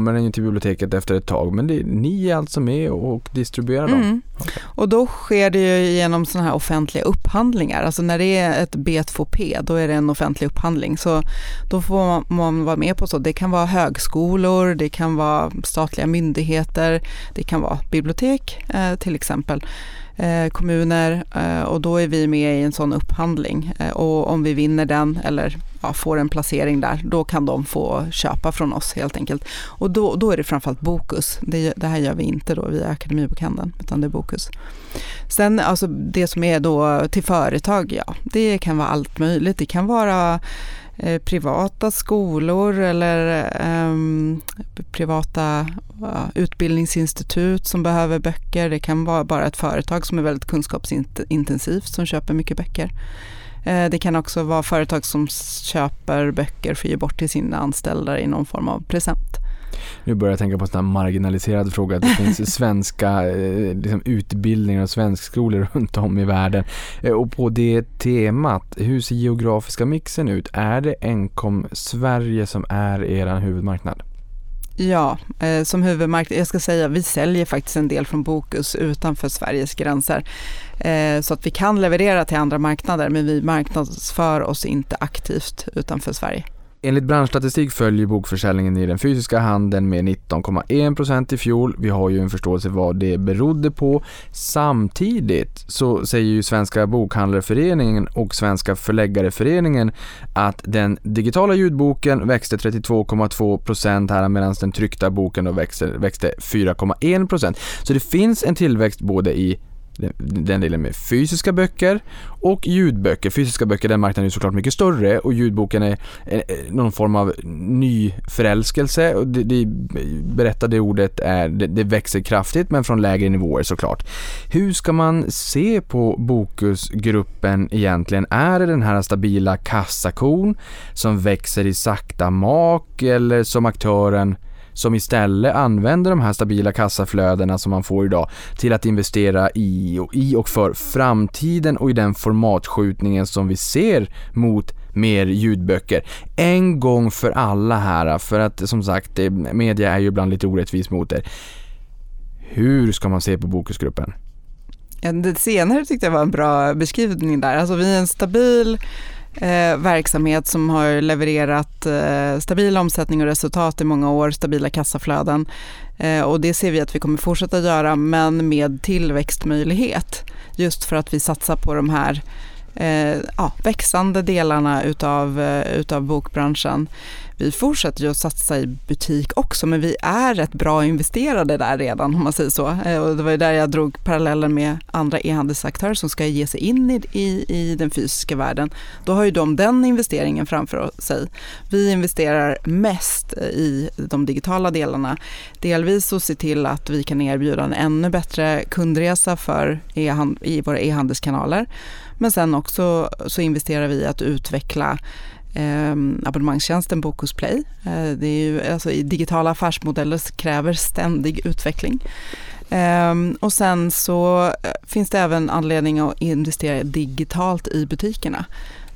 Speaker 3: kommer den ju till biblioteket efter ett tag. Men det, ni är alltså med och distribuerar dem?
Speaker 4: Mm. Och då sker det ju genom sådana här offentliga upphandlingar. Alltså när det är ett B2P, då är det en offentlig upphandling. Så då får man, man vara med på så. Det kan vara högskolor, det kan vara statliga myndigheter, det kan vara bibliotek eh, till exempel. Eh, kommuner eh, och då är vi med i en sån upphandling eh, och om vi vinner den eller ja, får en placering där då kan de få köpa från oss helt enkelt. Och då, då är det framförallt Bokus. Det, det här gör vi inte då via Akademibokhandeln utan det är Bokus. Sen alltså det som är då till företag, ja det kan vara allt möjligt. Det kan vara eh, privata skolor eller eh, privata ja, utbildningsinstitut som behöver böcker. Det kan vara bara ett företag som är väldigt kunskapsintensivt som köper mycket böcker. Eh, Det kan också vara företag som köper böcker för att ge bort till sina anställda i någon form av present.
Speaker 3: Nu börjar jag tänka på en sån här marginaliserad fråga. Det finns svenska eh, liksom utbildningar och svenskskolor runt om i världen. Eh, Och på det temat, hur ser geografiska mixen ut? Är det enkom Sverige som är er huvudmarknad?
Speaker 4: Ja, eh, som huvudmarknad, jag ska säga vi säljer faktiskt en del från Bokus utanför Sveriges gränser. Eh, så att vi kan leverera till andra marknader men vi marknadsför oss inte aktivt utanför Sverige.
Speaker 3: Enligt branschstatistik följer bokförsäljningen i den fysiska handeln med 19,1% i fjol. Vi har ju en förståelse vad det berodde på. Samtidigt så säger ju Svenska Bokhandlareföreningen och Svenska Förläggareföreningen att den digitala ljudboken växte 32,2% här medan den tryckta boken då växte, växte 4,1%. Så det finns en tillväxt både i den delen med fysiska böcker och ljudböcker. Fysiska böcker, den marknaden är såklart mycket större och ljudboken är någon form av ny förälskelse. Det, det berättade ordet är, det, det, växer kraftigt men från lägre nivåer såklart. Hur ska man se på Bokusgruppen egentligen? Är det den här stabila kassakon som växer i sakta mak eller som aktören som istället använder de här stabila kassaflödena som man får idag till att investera i och, i och för framtiden och i den formatskjutningen som vi ser mot mer ljudböcker. En gång för alla här, för att som sagt, eh, media är ju ibland lite orättvis mot er. Hur ska man se på Bokusgruppen?
Speaker 4: Ja, det senare tyckte jag var en bra beskrivning där. Alltså vi är en stabil eh, verksamhet som har levererat eh, stabil omsättning och resultat i många år, stabila kassaflöden. Eh, och det ser vi att vi kommer fortsätta göra, men med tillväxtmöjlighet. Just för att vi satsar på de här eh, ja, växande delarna utav, eh, utav bokbranschen. Vi fortsätter ju att satsa i butik också, men vi är rätt bra investerade där redan om man säger så. Eh, och det var ju där jag drog parallellen med andra e-handelsaktörer som ska ge sig in i, i, i den fysiska världen. Då har ju de den investeringen framför sig. Vi investerar mest i de digitala delarna. Delvis att se till att vi kan erbjuda en ännu bättre kundresa för e i våra e-handelskanaler. Men sen också så investerar vi i att utveckla eh, abonnemangstjänsten Bokus Play. Eh, det är ju, alltså, digitala affärsmodeller kräver ständig utveckling. Eh, och sen så eh, finns det även anledning att investera digitalt i butikerna.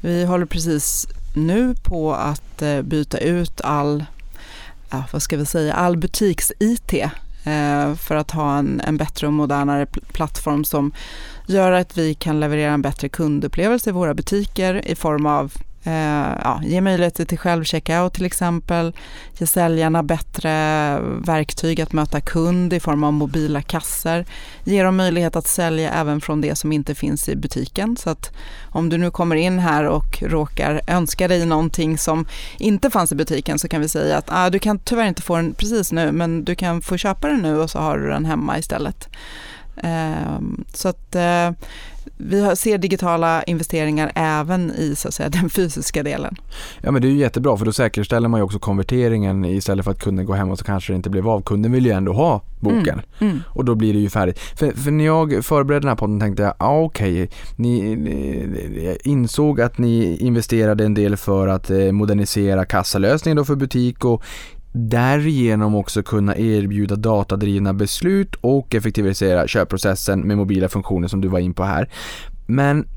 Speaker 4: Vi håller precis nu på att eh, byta ut all, vad ska vi säga, all butiks-IT eh, för att ha en, en bättre och modernare plattform som gör att vi kan leverera en bättre kundupplevelse i våra butiker i form av Eh, ja, ge möjligheter till självcheckout till exempel, ge säljarna bättre verktyg att möta kund i form av mobila kassor, ge dem möjlighet att sälja även från det som inte finns i butiken. Så att om du nu kommer in här och råkar önska dig någonting som inte fanns i butiken så kan vi säga att ah, du kan tyvärr inte få den precis nu men du kan få köpa den nu och så har du den hemma istället. Ehm, så att eh, vi ser digitala investeringar även i så att säga, den fysiska delen.
Speaker 3: Ja men det är ju jättebra för då säkerställer man ju också konverteringen istället för att kunden går hem och så kanske det inte blev av. Kunden vill ju ändå ha boken mm, mm. och då blir det ju färdigt. För, för när jag förberedde den här podden tänkte jag, ah, okej, okay, ni, ni, insåg att ni investerade en del för att eh, modernisera kassalösningen då för butik och därigenom också kunna erbjuda datadrivna beslut och effektivisera köpprocessen med mobila funktioner som du var in på här. Men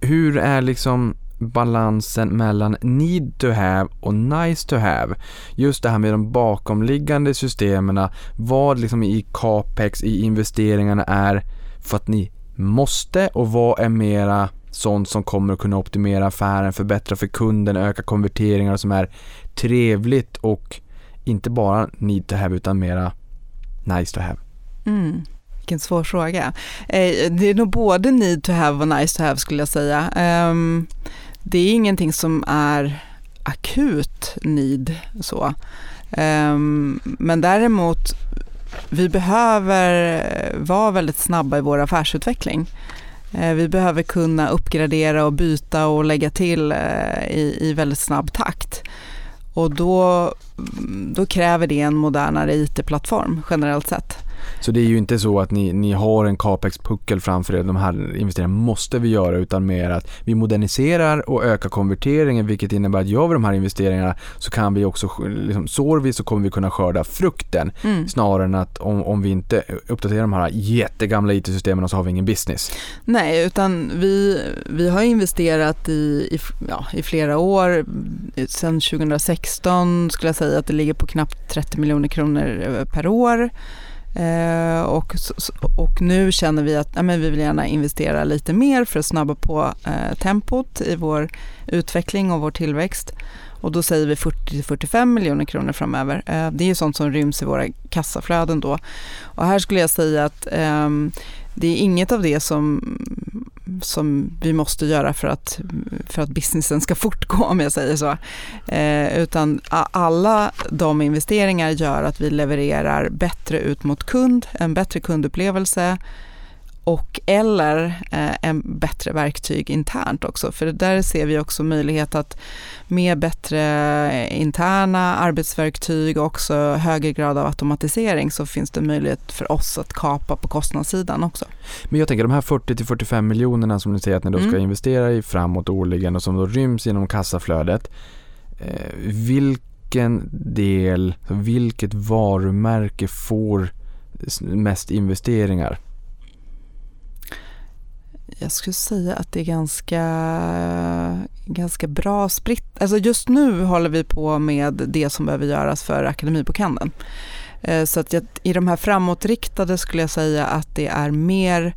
Speaker 3: hur är liksom balansen mellan need to have och nice to have. Just det här med de bakomliggande systemen, vad liksom i capex, i investeringarna är för att ni måste och vad är mera sånt som kommer att kunna optimera affären, förbättra för kunden, öka konverteringar som är trevligt och inte bara need to have utan mera nice to have.
Speaker 4: Mm. Vilken svår fråga. Eh, det är nog både need to have och nice to have skulle jag säga. Ehm, det är ingenting som är akut need så. Ehm, men däremot, vi behöver vara väldigt snabba i vår affärsutveckling. Eh, vi behöver kunna uppgradera och byta och lägga till eh, i, i väldigt snabb takt. Och då, mm, då kräver det en modernare IT-plattform generellt sett.
Speaker 3: Så det är ju inte så att ni, ni har en capex-puckel framför er, de här investeringarna måste vi göra, utan mer att vi moderniserar och ökar konverteringen, vilket innebär att gör vi de här investeringarna så kan vi också, liksom, sår vi så kommer vi kunna skörda frukten, mm. snarare än att om, om vi inte uppdaterar de här jättegamla IT-systemen så har vi ingen business.
Speaker 4: Nej, utan vi, vi har investerat i, i, ja, i flera år, sedan 2016 skulle jag säga att det ligger på knappt 30 miljoner kronor per år Eh, och, och nu känner vi att ja, men vi vill gärna investera lite mer för att snabba på eh, tempot i vår utveckling och vår tillväxt. Och då säger vi 40-45 miljoner kronor framöver. Eh, det är ju sånt som ryms i våra kassaflöden då. Och här skulle jag säga att eh, det är inget av det som, som vi måste göra för att, för att businessen ska fortgå om jag säger så. Eh, utan alla de investeringar gör att vi levererar bättre ut mot kund, en bättre kundupplevelse, och eller eh, en bättre verktyg internt också. För där ser vi också möjlighet att med bättre eh, interna arbetsverktyg och också högre grad av automatisering så finns det möjlighet för oss att kapa på kostnadssidan också.
Speaker 3: Men jag tänker de här 40 45 miljonerna som ni säger att ni då ska mm. investera i framåt årligen och som då ryms inom kassaflödet. Eh, vilken del, vilket varumärke får mest investeringar?
Speaker 4: Jag skulle säga att det är ganska, ganska bra spritt. Alltså just nu håller vi på med det som behöver göras för Akademibokhandeln. Eh, så att jag, i de här framåtriktade skulle jag säga att det är mer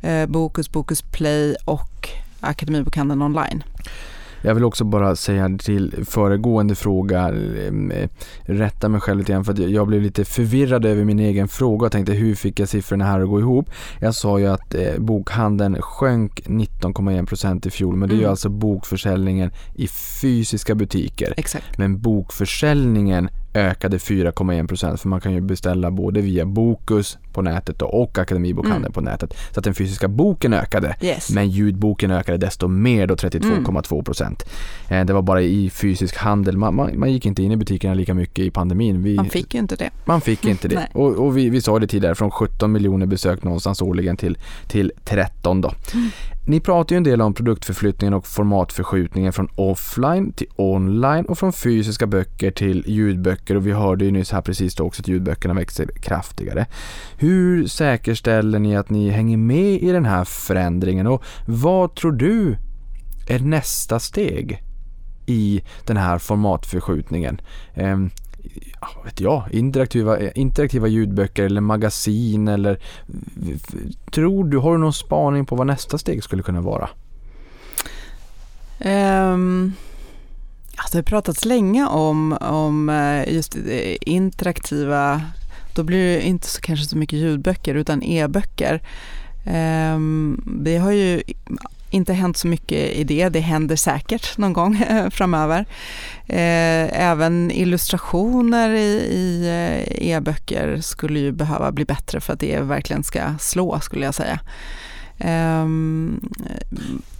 Speaker 4: eh, Bokus, Bokus Play och Akademibokhandeln online.
Speaker 3: Jag vill också bara säga till föregående fråga, eh, rätta mig själv lite grann för att jag blev lite förvirrad över min egen fråga och tänkte hur fick jag siffrorna här att gå ihop? Jag sa ju att eh, bokhandeln sjönk 19,1% i fjol men det är ju mm. alltså bokförsäljningen i fysiska butiker.
Speaker 4: Exakt.
Speaker 3: Men bokförsäljningen ökade 4,1% för man kan ju beställa både via Bokus på nätet och Akademibokhandeln mm. på nätet. Så att den fysiska boken ökade
Speaker 4: yes.
Speaker 3: men ljudboken ökade desto mer då 32,2%. Mm. Det var bara i fysisk handel, man, man, man, gick inte in i butikerna lika mycket i pandemin.
Speaker 4: Vi, man fick ju inte det.
Speaker 3: Man fick inte det. och, och vi, vi sa det tidigare, från 17 miljoner besök någonstans årligen till, till 13 då. Mm. Ni pratar ju en del om produktförflyttningen och formatförskjutningen från offline till online och från fysiska böcker till ljudböcker och vi hörde ju nyss här precis då också att ljudböckerna växer kraftigare. Hur säkerställer ni att ni hänger med i den här förändringen och vad tror du är nästa steg i den här formatförskjutningen? Ehm, Vet jag, interaktiva, eh, interaktiva ljudböcker eller magasin eller tror du, har du någon spaning på vad nästa steg skulle kunna vara?
Speaker 4: Um, alltså det har pratats länge om, om eh, just eh, interaktiva, då blir det inte så, kanske så mycket ljudböcker utan e-böcker. Ehm, um, det har ju inte hänt så mycket i det. Det händer säkert någon gång framöver. Eh, även illustrationer i eh, e-böcker skulle ju behöva bli bättre för att det verkligen ska slå skulle jag säga. Ehm,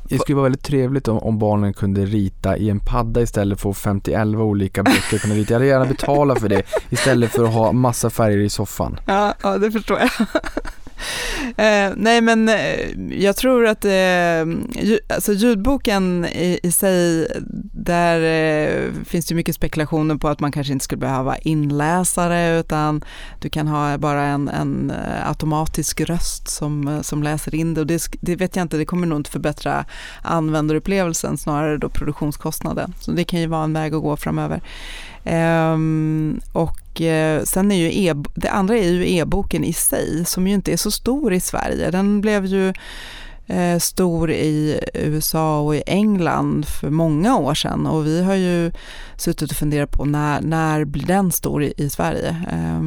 Speaker 3: det skulle vara väldigt trevligt om, om, barnen kunde rita i en padda istället för 51 olika böcker kunna rita. Jag hade gärna betala för det istället för att ha massa färger i soffan.
Speaker 4: Ja, ja det förstår jag. eh, nej men eh, jag tror att eh, alltså ljudboken i, i sig, där eh, finns det mycket spekulationer på att man kanske inte skulle behöva inläsare utan du kan ha bara en, en eh, automatisk röst som, eh, som läser in det och det, det vet jag inte, det kommer nog inte förbättra användarupplevelsen snarare då produktionskostnaden. Så det kan ju vara en väg att gå framöver. Um, och uh, sen är ju e det andra är ju e-boken i sig som ju inte är så stor i Sverige. Den blev ju eh, stor i USA och i England för många år sedan och vi har ju suttit och funderat på när, när blir den stor i, i Sverige? Eh,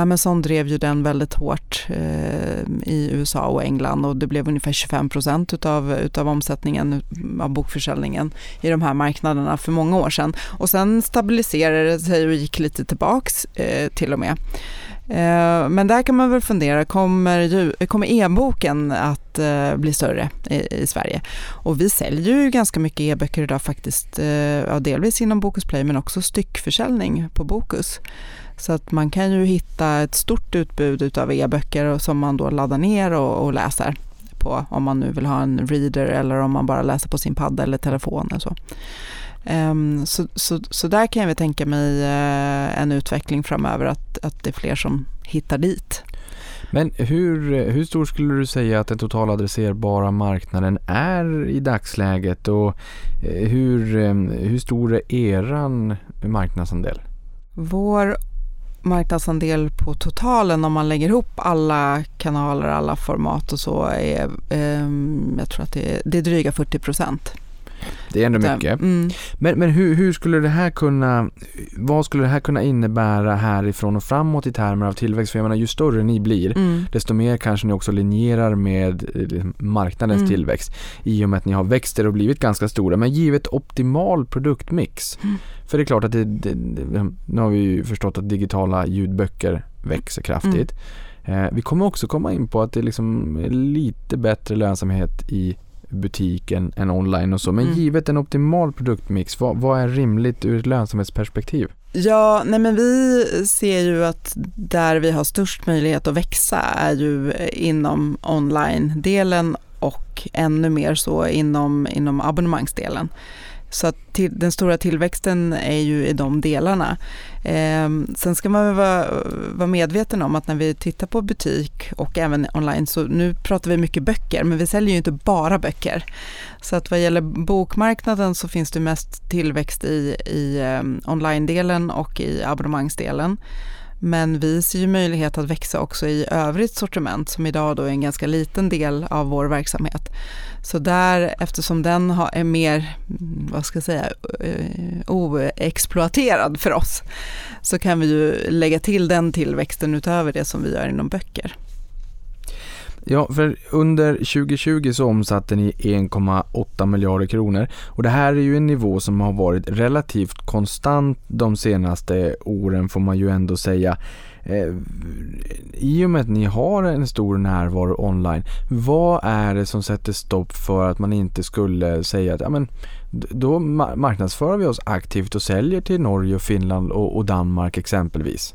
Speaker 4: Amazon drev ju den väldigt hårt eh, i USA och England och det blev ungefär 25 procent utav, utav omsättningen av bokförsäljningen i de här marknaderna för många år sedan och sen stabiliserade det sig och gick lite tillbaks eh, till och med. Eh, men där kan man väl fundera, kommer, kommer e-boken att eh, bli större i, i, Sverige? Och vi säljer ju ganska mycket e-böcker idag faktiskt, eh, ja, delvis inom Bokus Play men också styckförsäljning på Bokus. Så att man kan ju hitta ett stort utbud av e-böcker som man då laddar ner och, och läser på om man nu vill ha en reader eller om man bara läser på sin padda eller telefon. Och så. Um, så, så, så där kan jag väl tänka mig uh, en utveckling framöver, att, att det är fler som hittar dit.
Speaker 3: Men hur, hur stor skulle du säga att den totala adresserbara marknaden är i dagsläget och eh, hur, hur stor är eran marknadsandel?
Speaker 4: Vår marknadsandel på totalen om man lägger ihop alla kanaler, alla format och så är, eh, jag tror att det är, det är dryga 40 procent.
Speaker 3: Det är ändå mycket. Mm. Men, men hur, hur, skulle det här kunna, vad skulle det här kunna innebära härifrån och framåt i termer av tillväxt? För jag menar, ju större ni blir, mm. desto mer kanske ni också linjerar med eh, marknadens mm. tillväxt i och med att ni har växt och blivit ganska stora. Men givet optimal produktmix, mm. för det är klart att det, det, nu har vi ju förstått att digitala ljudböcker växer kraftigt. Mm. Eh, vi kommer också komma in på att det liksom är lite bättre lönsamhet i butiken än online och så. Men mm. givet en optimal produktmix, vad, vad, är rimligt ur ett lönsamhetsperspektiv?
Speaker 4: Ja, nej men vi ser ju att där vi har störst möjlighet att växa är ju inom online-delen och ännu mer så inom, inom abonnemangsdelen. Så att till, den stora tillväxten är ju i de delarna. Eh, sen ska man vara, vara medveten om att när vi tittar på butik och även online, så nu pratar vi mycket böcker, men vi säljer ju inte bara böcker. Så att vad gäller bokmarknaden så finns det mest tillväxt i, i eh, online-delen och i abonnemangsdelen. Men vi ser ju möjlighet att växa också i övrigt sortiment som idag då är en ganska liten del av vår verksamhet. Så där, eftersom den är mer, vad ska jag säga, eh, oexploaterad för oss, så kan vi ju lägga till den tillväxten utöver det som vi gör inom böcker.
Speaker 3: Ja, för under 2020 så omsatte ni 1,8 miljarder kronor och det här är ju en nivå som har varit relativt konstant de senaste åren får man ju ändå säga. Eh, I och med att ni har en stor närvaro online, vad är det som sätter stopp för att man inte skulle säga att ja, men, då marknadsför vi oss aktivt och säljer till Norge, och Finland och, och Danmark exempelvis?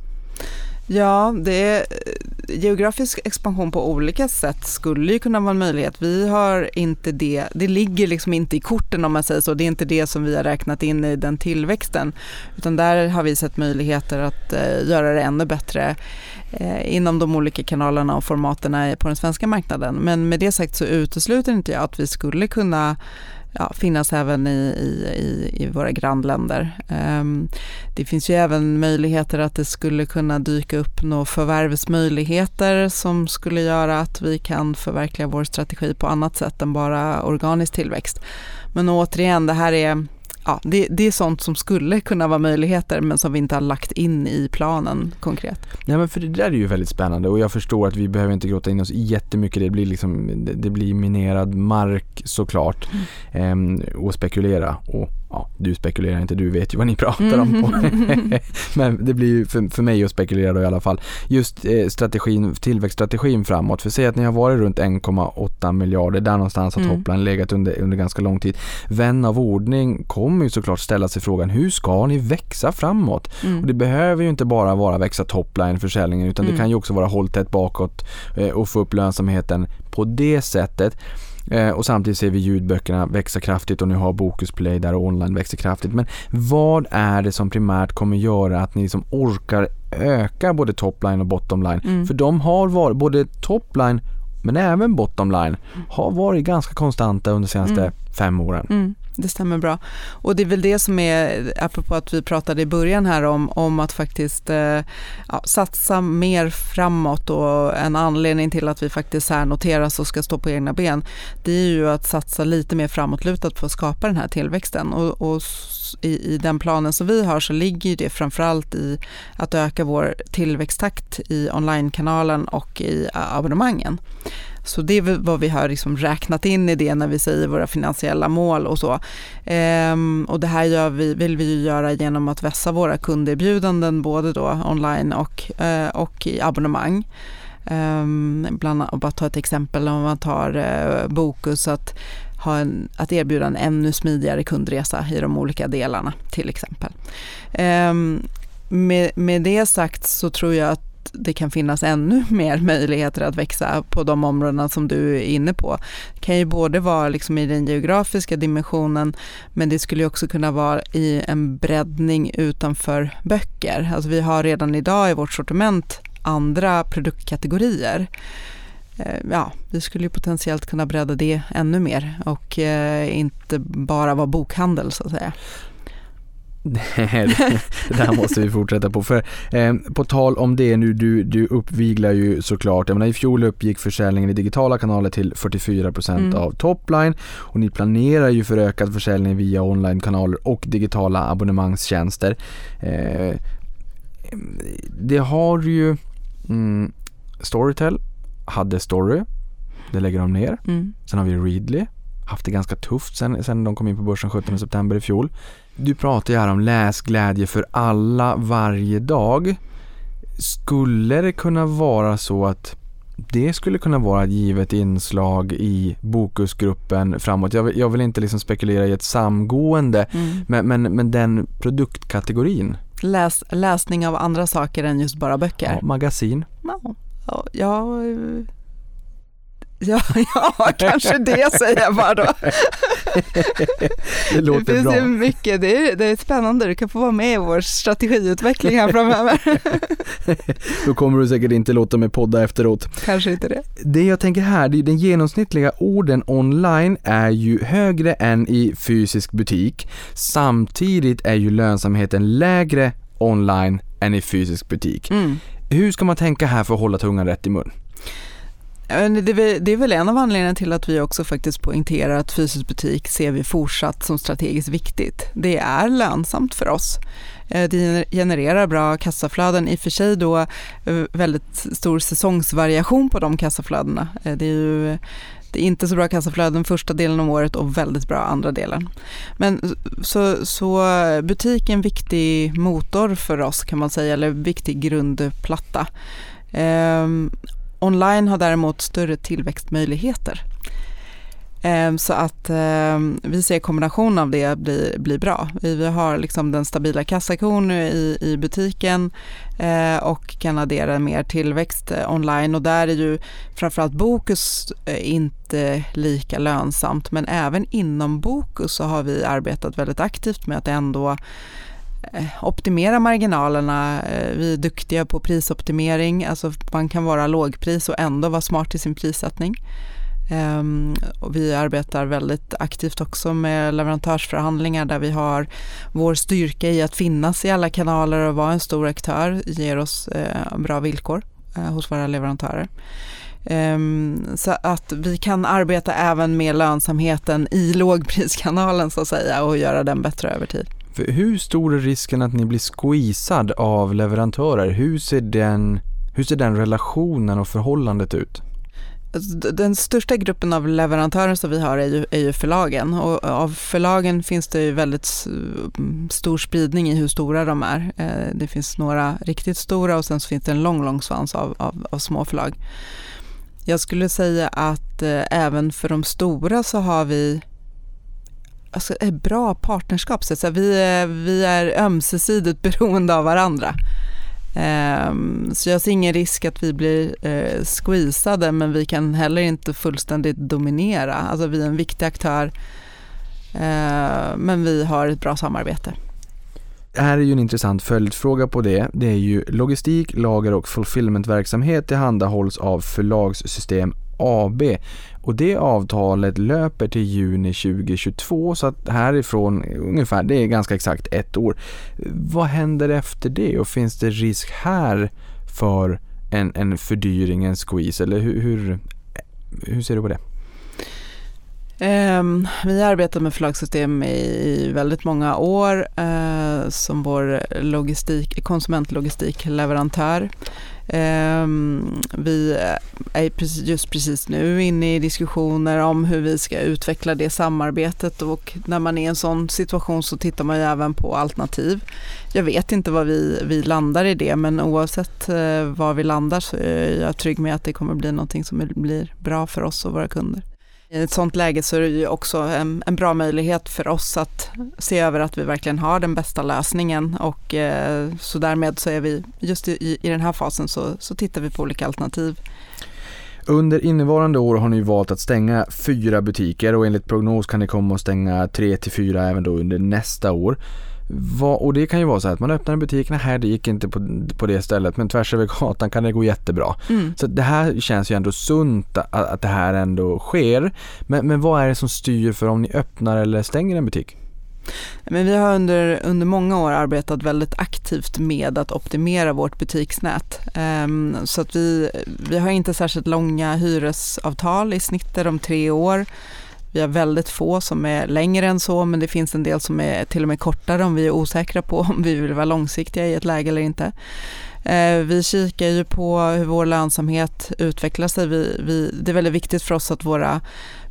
Speaker 4: Ja, det är, eh, geografisk expansion på olika sätt skulle ju kunna vara en möjlighet. Vi har inte det, det ligger liksom inte i korten om man säger så. Det är inte det som vi har räknat in i den tillväxten. Utan där har vi sett möjligheter att eh, göra det ännu bättre eh, inom de olika kanalerna och formaterna på den svenska marknaden. Men med det sagt så utesluter inte jag att vi skulle kunna ja, finnas även i, i, i våra grannländer. Ehm, det finns ju även möjligheter att det skulle kunna dyka upp några förvärvsmöjligheter som skulle göra att vi kan förverkliga vår strategi på annat sätt än bara organisk tillväxt. Men återigen, det här är ja, det, det, är sånt som skulle kunna vara möjligheter men som vi inte har lagt in i planen konkret.
Speaker 3: Ja men för det där är ju väldigt spännande och jag förstår att vi behöver inte gråta in oss jättemycket. Det blir, liksom, det, det blir minerad mark såklart mm. ehm, och spekulera och ja, du spekulerar inte, du vet ju vad ni pratar om. På. Mm. Men det blir ju för, för mig att spekulera då i alla fall. Just eh, strategin, tillväxtstrategin framåt. För säg att ni har varit runt 1,8 miljarder, där någonstans har mm. toppline legat under, under ganska lång tid. Vän av ordning kommer ju såklart ställa sig frågan, hur ska ni växa framåt? Mm. Och det behöver ju inte bara vara växa topline försäljningen utan mm. det kan ju också vara håll tätt bakåt eh, och få upp lönsamheten på det sättet. Eh, och samtidigt ser vi ljudböckerna växa kraftigt och nu har Bokus Play där och online växer kraftigt. Men vad är det som primärt kommer göra att ni liksom orkar öka både topline och bottomline? Mm. För de har varit, både topline men även bottomline har varit ganska konstanta under de senaste mm. fem åren.
Speaker 4: Mm det stämmer bra. Och det är väl det som är, apropå att vi pratade i början här om, om att faktiskt eh, ja, satsa mer framåt och en anledning till att vi faktiskt här noteras och ska stå på egna ben, det är ju att satsa lite mer framåtlutat på att skapa den här tillväxten. Och, och i, i, den planen som vi har så ligger det framförallt i att öka vår tillväxttakt i onlinekanalen och i abonnemangen. Så det är vad vi har liksom räknat in i det när vi säger våra finansiella mål och så. Ehm, och det här gör vi, vill vi ju göra genom att vässa våra kunderbjudanden både då online och, eh, och i abonnemang. Ehm, bland annat, bara ta ett exempel om man tar eh, Bokus att, ha en, att erbjuda en ännu smidigare kundresa i de olika delarna till exempel. Ehm, med, med det sagt så tror jag att det kan finnas ännu mer möjligheter att växa på de områdena som du är inne på. Det kan ju både vara liksom i den geografiska dimensionen men det skulle också kunna vara i en breddning utanför böcker. Alltså vi har redan idag i vårt sortiment andra produktkategorier. Eh, ja, vi skulle ju potentiellt kunna bredda det ännu mer och eh, inte bara vara bokhandel så att säga.
Speaker 3: Nej, det där måste vi fortsätta på. För eh, på tal om det nu, du, du uppviglar ju såklart. Jag menar, I fjol uppgick försäljningen i digitala kanaler till 44% mm. av topline och ni planerar ju för ökad försäljning via onlinekanaler och digitala abonnemangstjänster. Eh, det har ju mm, Storytel hade Story, det lägger de ner. Mm. Sen har vi Readly, haft det ganska tufft sen, sen de kom in på börsen 17 september i fjol. Du pratar ju här om läsglädje för alla varje dag. Skulle det kunna vara så att det skulle kunna vara ett givet inslag i Bokusgruppen framåt. Jag vill, jag vill inte liksom spekulera i ett samgående, mm. men, men, men den produktkategorin.
Speaker 4: Läs, läsning av andra saker än just bara böcker?
Speaker 3: Ja, magasin.
Speaker 4: Ja, ja Ja, ja kanske det säger jag bara då.
Speaker 3: Det låter
Speaker 4: det finns
Speaker 3: bra.
Speaker 4: Ju mycket, det är, det är spännande, du kan få vara med i vår strategiutveckling här framöver.
Speaker 3: då kommer du säkert inte låta mig podda efteråt.
Speaker 4: Kanske inte det.
Speaker 3: Det jag tänker här, det är den genomsnittliga orden online är ju högre än i fysisk butik. Samtidigt är ju lönsamheten lägre online än i fysisk butik. Mm. Hur ska man tänka här för att hålla tungan rätt i mun?
Speaker 4: Det är väl en av anledningarna till att vi också faktiskt poängterar att fysisk butik ser vi fortsatt som strategiskt viktigt. Det är lönsamt för oss. Eh, det genererar bra kassaflöden, i och för sig då eh, väldigt stor säsongsvariation på de kassaflödena. Eh, det är ju det är inte så bra kassaflöden första delen av året och väldigt bra andra delen. Men så, så butik är en viktig motor för oss kan man säga, eller viktig grundplatta. Ehm, Online har däremot större tillväxtmöjligheter. Ehm, så att ehm, vi ser kombination av det blir, blir bra. Vi har liksom den stabila kassakon i, i butiken eh, och kan addera mer tillväxt eh, online och där är ju framförallt Bokus eh, inte lika lönsamt men även inom Bokus så har vi arbetat väldigt aktivt med att ändå Eh, optimera marginalerna. Eh, vi är duktiga på prisoptimering, alltså man kan vara lågpris och ändå vara smart i sin prissättning. Ehm, och vi arbetar väldigt aktivt också med leverantörsförhandlingar där vi har vår styrka i att finnas i alla kanaler och vara en stor aktör ger oss eh, bra villkor hos våra leverantörer. Ehm, så att vi kan arbeta även med lönsamheten i lågpriskanalen så att säga och göra den bättre över tid.
Speaker 3: För hur stor är risken att ni blir squeezad av leverantörer? Hur ser den, hur ser den relationen och förhållandet ut?
Speaker 4: Alltså, den största gruppen av leverantörer som vi har är ju, är ju förlagen och av förlagen finns det ju väldigt mm, stor spridning i hur stora de är. Eh, det finns några riktigt stora och sen så finns det en lång, lång svans av, av, av små förlag. Jag skulle säga att eh, även för de stora så har vi alltså, ett bra partnerskap. Så vi, är, vi är ömsesidigt beroende av varandra. Ehm, så jag ser ingen risk att vi blir eh, squeezade men vi kan heller inte fullständigt dominera. Alltså vi är en viktig aktör eh, men vi har ett bra samarbete.
Speaker 3: Det här är ju en intressant följdfråga på det. Det är ju logistik, lager och fulfillmentverksamhet tillhandahålls av Förlagssystem AB och det avtalet löper till juni 2022 så att härifrån ungefär, det är ganska exakt ett år. Vad händer efter det och finns det risk här för en, en fördyring, en squeeze eller hur, hur, hur ser du på det?
Speaker 4: Um, vi har arbetat med förlagssystem i väldigt många år uh, som vår logistik, konsumentlogistikleverantör. Ehm, vi är just precis nu inne i diskussioner om hur vi ska utveckla det samarbetet och när man är i en sån situation så tittar man ju även på alternativ. Jag vet inte vad vi, vi landar i det men oavsett eh, var vi landar så är jag trygg med att det kommer bli någonting som blir bra för oss och våra kunder. I ett sånt läge så är det ju också en, en, bra möjlighet för oss att se över att vi verkligen har den bästa lösningen och eh, så därmed så är vi just i, i den här fasen så, så tittar vi på olika alternativ.
Speaker 3: Under innevarande år har ni valt att stänga fyra butiker och enligt prognos kan ni komma att stänga tre till fyra även då under nästa år. Vad, och det kan ju vara så att man öppnar en butik, här det gick inte på, på det stället men tvärs över gatan kan det gå jättebra. Mm. Så det här känns ju ändå sunt att, att det här ändå sker. Men, men vad är det som styr för om ni öppnar eller stänger en butik?
Speaker 4: Men vi har under, under många år arbetat väldigt aktivt med att optimera vårt butiksnät. Um, så att vi, vi har inte särskilt långa hyresavtal, i snitt är de tre år. Vi har väldigt få som är längre än så, men det finns en del som är till och med kortare om vi är osäkra på om vi vill vara långsiktiga i ett läge eller inte. Eh, vi kikar ju på hur vår lönsamhet utvecklar sig. Vi, vi, det är väldigt viktigt för oss att våra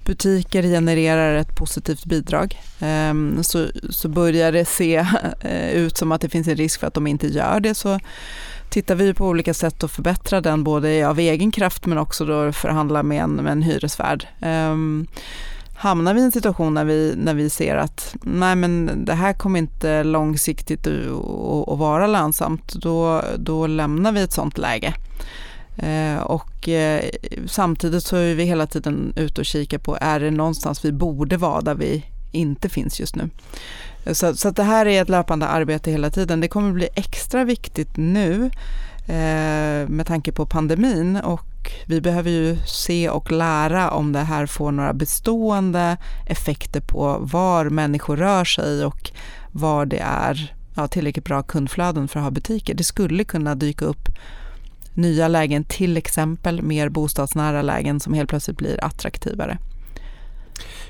Speaker 4: butiker genererar ett positivt bidrag. Ehm, så, så börjar det se eh, ut som att det finns en risk för att de inte gör det så tittar vi på olika sätt att förbättra den både av egen kraft men också då förhandla med en, med en hyresvärd. Ehm, Hamnar vi i en situation när vi, när vi ser att nej men det här kommer inte långsiktigt att vara lönsamt, då, då lämnar vi ett sånt läge. Eh, och eh, samtidigt så är vi hela tiden ute och kikar på, är det någonstans vi borde vara där vi inte finns just nu? Så, så det här är ett löpande arbete hela tiden. Det kommer bli extra viktigt nu eh, med tanke på pandemin och vi behöver ju se och lära om det här får några bestående effekter på var människor rör sig och var det är ja, tillräckligt bra kundflöden för att ha butiker. Det skulle kunna dyka upp nya lägen, till exempel mer bostadsnära lägen som helt plötsligt blir attraktivare.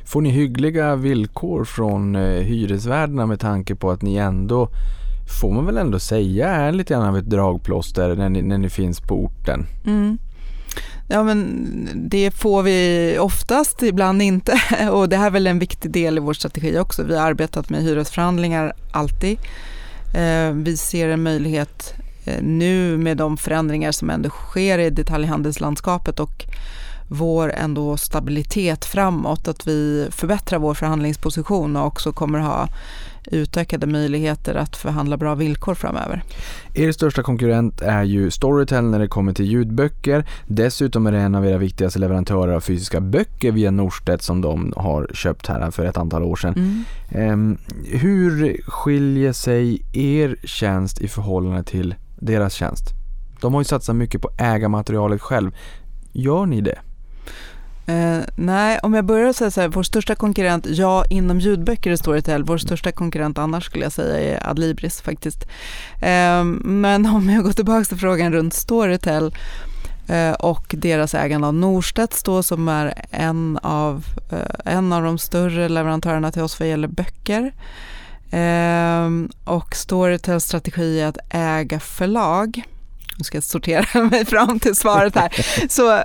Speaker 3: Får ni hyggliga villkor från eh, hyresvärdarna med tanke på att ni ändå får man väl ändå säga är lite grann av ett dragplåster när ni, när ni finns på orten?
Speaker 4: Mm. Ja men det får vi oftast, ibland inte. Och det här är väl en viktig del i vår strategi också. Vi har arbetat med hyresförhandlingar alltid. Eh, vi ser en möjlighet eh, nu med de förändringar som ändå sker i detaljhandelslandskapet och vår ändå stabilitet framåt, att vi förbättrar vår förhandlingsposition och också kommer ha utökade möjligheter att förhandla bra villkor framöver.
Speaker 3: Er största konkurrent är ju Storytel när det kommer till ljudböcker. Dessutom är det en av era viktigaste leverantörer av fysiska böcker via Norstedt som de har köpt här för ett antal år sedan. Mm. Um, hur skiljer sig er tjänst i förhållande till deras tjänst? De har ju satsat mycket på ägarmaterialet själv. Gör ni det?
Speaker 4: Eh, nej, om jag börjar säga så här, vår största konkurrent, ja inom ljudböcker är Storytel, vår största konkurrent annars skulle jag säga är Adlibris faktiskt. Eh, men om jag går tillbaka till frågan runt Storytel eh, och deras ägande av Norstedts då som är en av, eh, en av de större leverantörerna till oss vad gäller böcker. Eh, och Storytels strategi är att äga förlag nu ska jag sortera mig fram till svaret här. Så,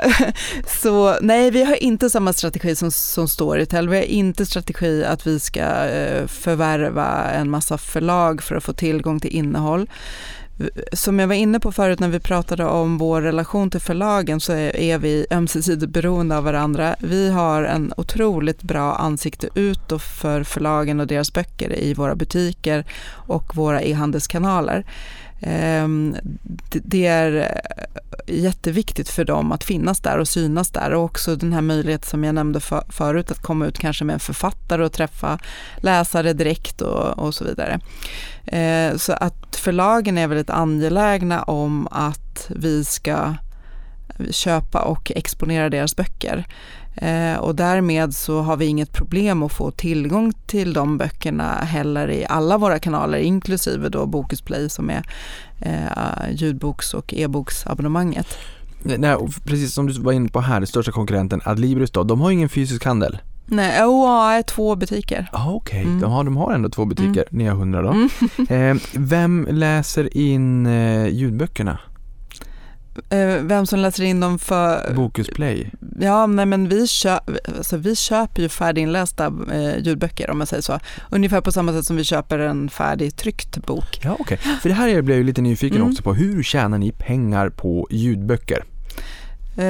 Speaker 4: så nej, vi har inte samma strategi som, som Storytel. Vi har inte strategi att vi ska eh, förvärva en massa förlag för att få tillgång till innehåll. Som jag var inne på förut när vi pratade om vår relation till förlagen så är vi ömsesidigt beroende av varandra. Vi har en otroligt bra ansikte utåt för förlagen och deras böcker i våra butiker och våra e-handelskanaler. Ehm, det är eh, jätteviktigt för dem att finnas där och synas där och också den här möjligheten som jag nämnde förut att komma ut kanske med en författare och träffa läsare direkt och, och så vidare. Ehm, så att förlagen är väldigt angelägna om att vi ska köpa och exponera deras böcker. Eh, och därmed så har vi inget problem att få tillgång till de böckerna heller i alla våra kanaler, inklusive då Bokus Play som är eh, ljudboks och e-boksabonnemanget.
Speaker 3: Nej, precis som du var inne på här, den största konkurrenten Adlibris då, de har ingen fysisk handel.
Speaker 4: Nej, OA är två butiker.
Speaker 3: Ah, Okej, okay. mm. de, har, de har ändå två butiker, mm. ni har hundra då. Mm. eh, vem läser in eh, ljudböckerna?
Speaker 4: Eh, vem som läser in dem för...
Speaker 3: Bokus Play?
Speaker 4: Ja, nej, men vi, köp, alltså, vi köper ju färdiginlästa eh, ljudböcker om man säger så. Ungefär på samma sätt som vi köper en färdigtryckt bok.
Speaker 3: Ja, okej. Okay. För det här blev jag lite nyfiken mm. också på. Hur tjänar ni pengar på ljudböcker?
Speaker 4: Uh,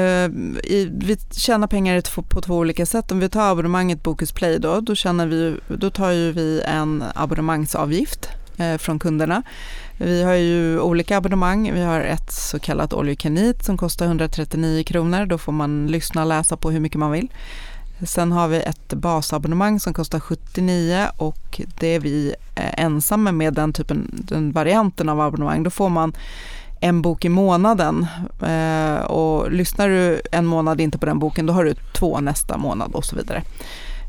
Speaker 4: i, vi tjänar pengar på två olika sätt. Om vi tar abonnemanget Bokus Play då, då, tjänar vi, då tar ju vi en abonnemangsavgift uh, från kunderna. Vi har ju olika abonnemang. Vi har ett så kallat All You Can Eat som kostar 139 kronor. Då får man lyssna och läsa på hur mycket man vill. Sen har vi ett basabonnemang som kostar 79 och det är vi eh, ensamma med den typen, den varianten av abonnemang. Då får man en bok i månaden eh, och lyssnar du en månad inte på den boken då har du två nästa månad och så vidare.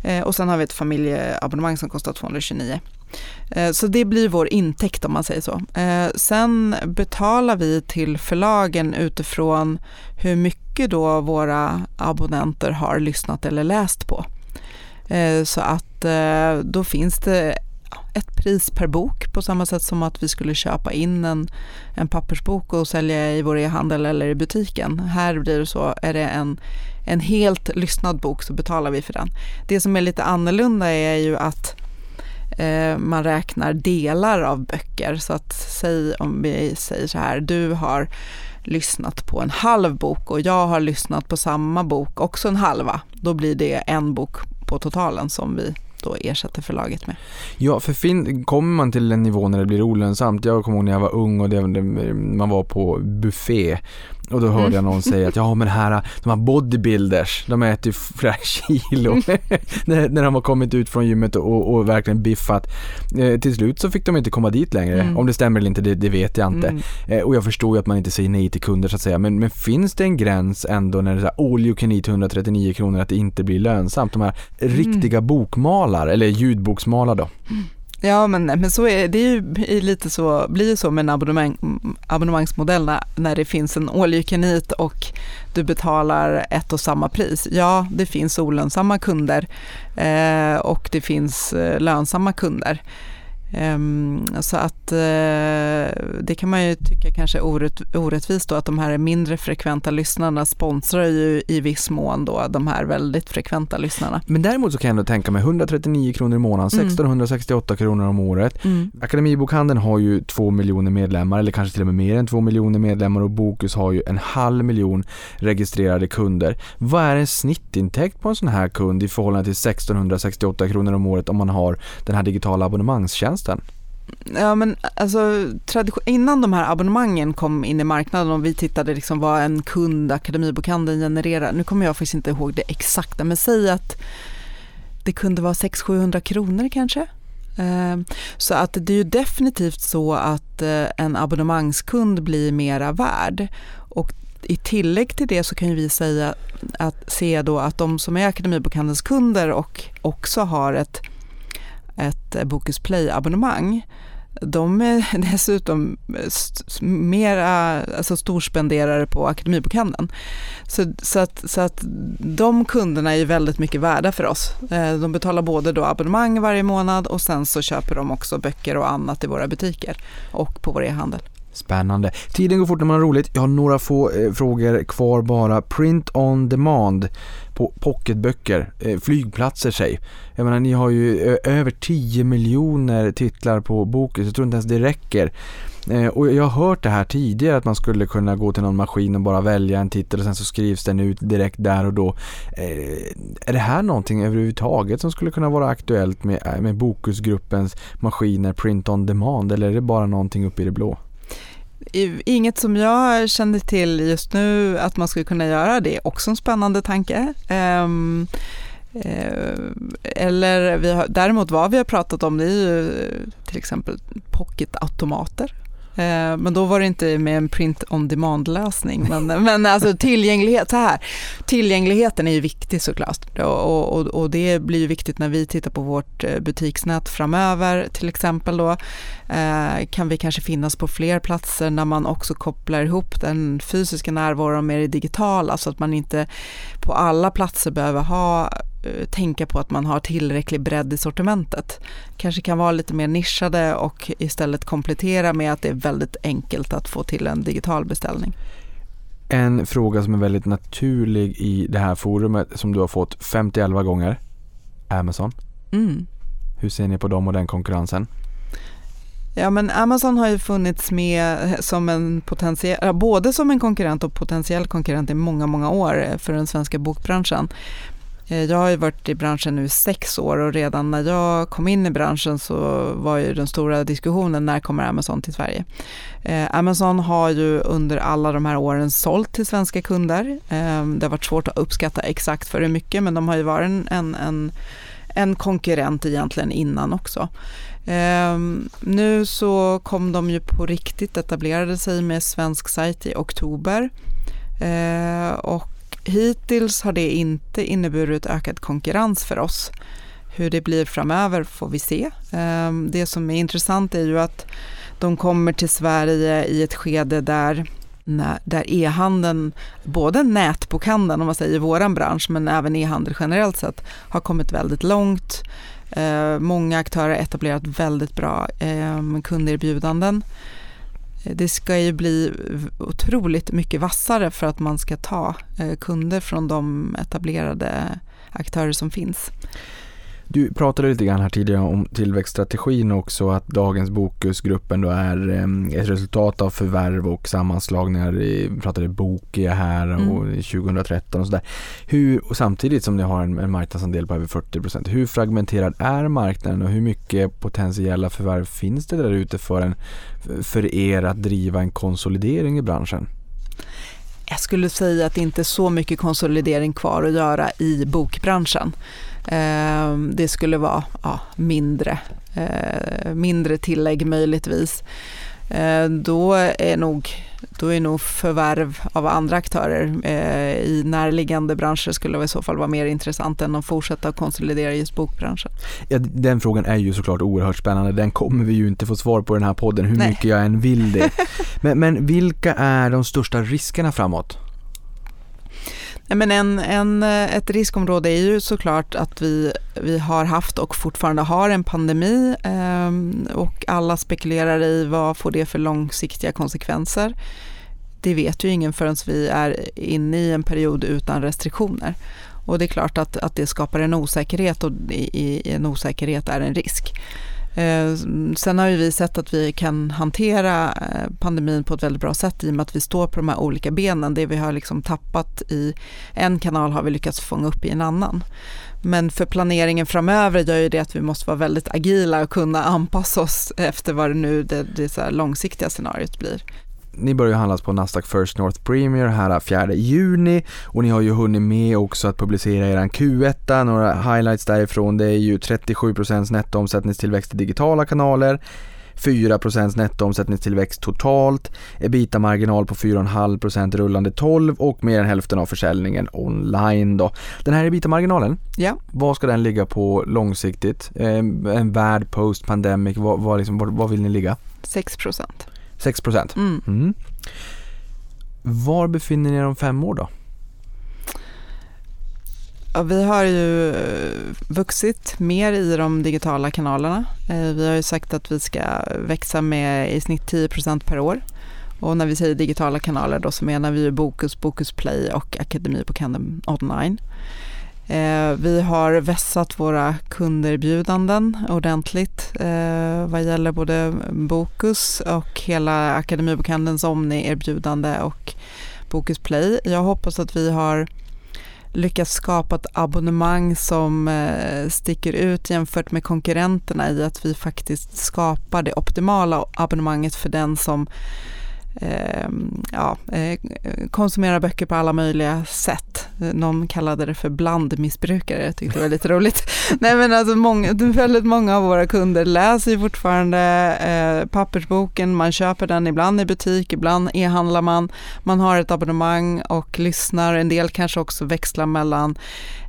Speaker 4: Eh, och sen har vi ett familjeabonnemang som kostar 229. Eh, så det blir vår intäkt om man säger så. Eh, sen betalar vi till förlagen utifrån hur mycket då våra abonnenter har lyssnat eller läst på. Eh, så att då finns det ett pris per bok på samma sätt som att vi skulle köpa in en, en pappersbok och sälja i vår e-handel eller i butiken. Här blir det så, är det en, en helt lyssnad bok så betalar vi för den. Det som är lite annorlunda är ju att eh, Eh, man räknar delar av böcker. Så att säg om vi säger så här, du har lyssnat på en halv bok och jag har lyssnat på samma bok, också en halva. Då blir det en bok på totalen som vi då ersätter förlaget med.
Speaker 3: Ja, för fin kommer man till en nivå när det blir olönsamt. Jag kommer ihåg när jag var ung och det, man var på buffé och då hörde jag någon säga att ja men här, de här bodybuilders, de äter ju flera kilo när, när de har kommit ut från gymmet och, och verkligen biffat. Eh, till slut så fick de inte komma dit längre. Mm. Om det stämmer eller inte, det, det vet jag inte. Mm. Eh, och jag förstår ju att man inte säger nej till kunder så att säga. Men, men finns det en gräns ändå när det är så här, all you can eat 139 kronor att det inte blir lönsamt? De här mm. riktiga bokmalar, eller ljudboksmalar då.
Speaker 4: Ja, men, men så är det är ju lite så, blir så med en abonnemang, abonnemangsmodell när, när det finns en all you can eat och du betalar ett och samma pris. Ja, det finns olönsamma kunder eh, och det finns eh, lönsamma kunder. Ehm, så att eh, det kan man ju tycka kanske orätt, orättvist då att de här mindre frekventa lyssnarna sponsrar ju i viss mån då de här väldigt frekventa lyssnarna.
Speaker 3: Men däremot så kan jag ändå tänka mig 139 kronor i månaden, 1668 mm. kronor om året. Mm. Akademibokhandeln har ju två miljoner medlemmar eller kanske till och med mer än två miljoner medlemmar och Bokus har ju en halv miljon registrerade kunder. Vad är en snittintäkt på en sån här kund i förhållande till 1668 kronor om året om man har den här digitala abonnemangstjänsten? Tjänsten?
Speaker 4: Ja, men alltså, innan de här abonnemangen kom in i marknaden och vi tittade liksom vad en kund, Akademibokhandeln genererar, nu kommer jag faktiskt inte ihåg det exakta, men säg att det kunde vara 600-700 kronor kanske. Ehm, så att det är ju definitivt så att eh, en abonnemangskund blir mera värd. Och i tillägg till det så kan vi säga att se då att de som är Akademibokhandelns kunder och också har ett ett eh, Bokus Play-abonnemang. De är dessutom eh, mera alltså storspenderare på Akademibokhandeln. Så, så, att, så att de kunderna är väldigt mycket värda för oss. Eh, de betalar både då abonnemang varje månad och sen så köper de också böcker och annat i våra butiker och på vår e-handel.
Speaker 3: Spännande. Tiden går fort när man har roligt. Jag har några få eh, frågor kvar bara. Print on demand på pocketböcker, eh, flygplatser säg. Jag menar ni har ju eh, över 10 miljoner titlar på boken så jag tror inte ens det räcker. Eh, och jag har hört det här tidigare att man skulle kunna gå till någon maskin och bara välja en titel och sen så skrivs den ut direkt där och då. Eh, är det här någonting överhuvudtaget som skulle kunna vara aktuellt med, eh, med Bokusgruppens maskiner print on demand eller är det bara någonting uppe i det blå?
Speaker 4: Inget som jag känner till just nu att man skulle kunna göra. Det är också en spännande tanke. Um, eller vi har, däremot vad vi har pratat om det är ju till exempel pocketautomater Eh, men då var det inte med en print on demand-lösning. Men, men alltså tillgänglighet, så här. Tillgängligheten är ju viktig såklart. Och, och, och det blir ju viktigt när vi tittar på vårt eh, butiksnät framöver. Till exempel då eh, kan vi kanske finnas på fler platser när man också kopplar ihop den fysiska närvaron med det digitala så att man inte på alla platser behöver ha tänka på att man har tillräcklig bredd i sortimentet. Kanske kan vara lite mer nischade och istället komplettera med att det är väldigt enkelt att få till en digital beställning.
Speaker 3: En fråga som är väldigt naturlig i det här forumet som du har fått 51 gånger. Amazon. Mm. Hur ser ni på dem och den konkurrensen?
Speaker 4: Ja, men Amazon har ju funnits med som en potentiell, både som en konkurrent och potentiell konkurrent i många, många år för den svenska bokbranschen. Eh, jag har ju varit i branschen nu i sex år och redan när jag kom in i branschen så var ju den stora diskussionen när kommer Amazon till Sverige? Eh, Amazon har ju under alla de här åren sålt till svenska kunder. Eh, det har varit svårt att uppskatta exakt för hur mycket men de har ju varit en, en, en, en konkurrent egentligen innan också. Eh, nu så kom de ju på riktigt, etablerade sig med svensk sajt i oktober eh, och hittills har det inte inneburit ökad konkurrens för oss. Hur det blir framöver får vi se. Ehm, det som är intressant är ju att de kommer till Sverige i ett skede där där e-handeln, både nätbokhandeln om man säger i vår bransch, men även e-handel generellt sett, har kommit väldigt långt. Eh, många aktörer har etablerat väldigt bra eh, kunderbjudanden. Eh, det ska ju bli otroligt mycket vassare för att man ska ta eh, kunder från de etablerade aktörer som finns.
Speaker 3: Du pratade lite grann här tidigare om tillväxtstrategin också, att dagens Bokusgruppen då är ett resultat av förvärv och sammanslagningar. Vi pratade Bokia här och mm. 2013 och sådär. Hur, och samtidigt som ni har en, en marknadsandel på över 40% Hur fragmenterad är marknaden och hur mycket potentiella förvärv finns det där ute för, en, för er att driva en konsolidering i branschen?
Speaker 4: Jag skulle säga att det inte är så mycket konsolidering kvar att göra i bokbranschen. Ehm, det skulle vara ja, mindre, eh, mindre tillägg möjligtvis. Ehm, då är nog då är nog förvärv av andra aktörer eh, i närliggande branscher skulle i så fall vara mer intressant än att fortsätta konsolidera just bokbranschen.
Speaker 3: Ja, den frågan är ju såklart oerhört spännande. Den kommer vi ju inte få svar på i den här podden hur Nej. mycket jag än vill det. Men, men vilka är de största riskerna framåt?
Speaker 4: Men en, en, eh, ett riskområde är ju såklart att vi, vi har haft och fortfarande har en pandemi eh, och alla spekulerar i vad får det för långsiktiga konsekvenser. Det vet ju ingen förrän vi är inne i en period utan restriktioner. Och det är klart att, att det skapar en osäkerhet och i, i en osäkerhet är en risk. Eh, sen har ju vi sett att vi kan hantera eh, pandemin på ett väldigt bra sätt i och med att vi står på de här olika benen. Det vi har liksom tappat i en kanal har vi lyckats fånga upp i en annan. Men för planeringen framöver gör ju det att vi måste vara väldigt agila och kunna anpassa oss efter vad det nu det, det så långsiktiga scenariot blir
Speaker 3: ni börjar handlas på Nasdaq First North Premier här 4 juni och ni har ju hunnit med också att publicera er Q1, några highlights därifrån det är ju 37% nettoomsättningstillväxt i digitala kanaler 4% nettoomsättningstillväxt totalt, ebita-marginal på 4,5% rullande 12 och mer än hälften av försäljningen online då. Den här ebita-marginalen,
Speaker 4: ja.
Speaker 3: vad ska den ligga på långsiktigt? Eh, en värld post pandemic, vad, vad, liksom, vad, vad vill ni ligga?
Speaker 4: 6%.
Speaker 3: 6 procent. Mm. Mm. Var befinner ni er om fem år då?
Speaker 4: Ja, vi har ju eh, vuxit mer i de digitala kanalerna. Eh, vi har ju sagt att vi ska växa med i snitt 10% per år. Och när vi säger digitala kanaler då så menar vi ju Bokus, Bokus Play och Akademibokhandeln online. Eh, vi har vässat våra kunderbjudanden ordentligt eh, vad gäller både Bokus och hela Akademibokhandelns Omni-erbjudande och Bokus Play. Jag hoppas att vi har lyckats skapa ett abonnemang som eh, sticker ut jämfört med konkurrenterna i att vi faktiskt skapar det optimala abonnemanget för den som Ehm, eh, ja, konsumera böcker på alla möjliga sätt. Någon kallade det för blandmissbrukare, jag tyckte det var lite roligt. Nej men alltså många, väldigt många av våra kunder läser ju fortfarande eh, pappersboken, man köper den ibland i butik, ibland e-handlar man, man har ett abonnemang och lyssnar, en del kanske också växlar mellan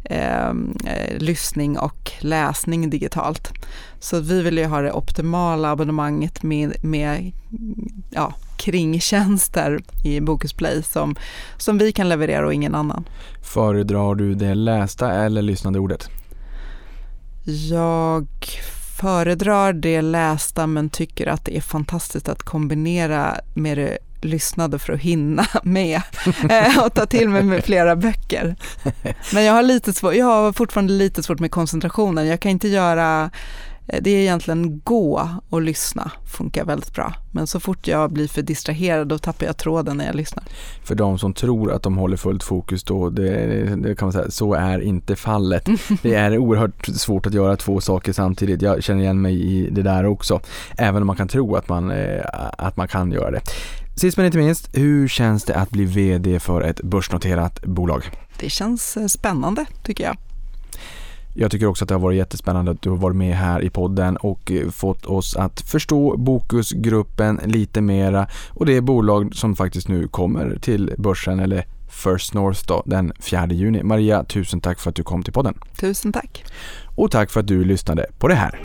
Speaker 4: ehm, eh, lyssning och läsning digitalt. Så vi vill ju ha det optimala abonnemanget med, med ja, kringtjänster i Bokus Play som, som vi kan leverera och ingen annan.
Speaker 3: Föredrar du det lästa eller lyssnade ordet?
Speaker 4: Jag föredrar det lästa men tycker att det är fantastiskt att kombinera med det lyssnade för att hinna med eh, och ta till mig med flera böcker. Men jag har, lite svår, jag har fortfarande lite svårt med koncentrationen. Jag kan inte göra det är egentligen gå och lyssna funkar väldigt bra. Men så fort jag blir för distraherad då tappar jag tråden när jag lyssnar.
Speaker 3: För de som tror att de håller fullt fokus då, det, det kan man säga, så är inte fallet. Det är oerhört svårt att göra två saker samtidigt. Jag känner igen mig i det där också. Även om man kan tro att man, eh, att man kan göra det. Sist men inte minst, hur känns det att bli VD för ett börsnoterat bolag?
Speaker 4: Det känns eh, spännande tycker jag.
Speaker 3: Jag tycker också att det har varit jättespännande att du har varit med här i podden och eh, fått oss att förstå Bokusgruppen lite mera och det är bolag som faktiskt nu kommer till börsen eller First North då, den 4 juni. Maria, tusen tack för att du kom till podden.
Speaker 4: Tusen tack.
Speaker 3: Och tack för att du lyssnade på det här.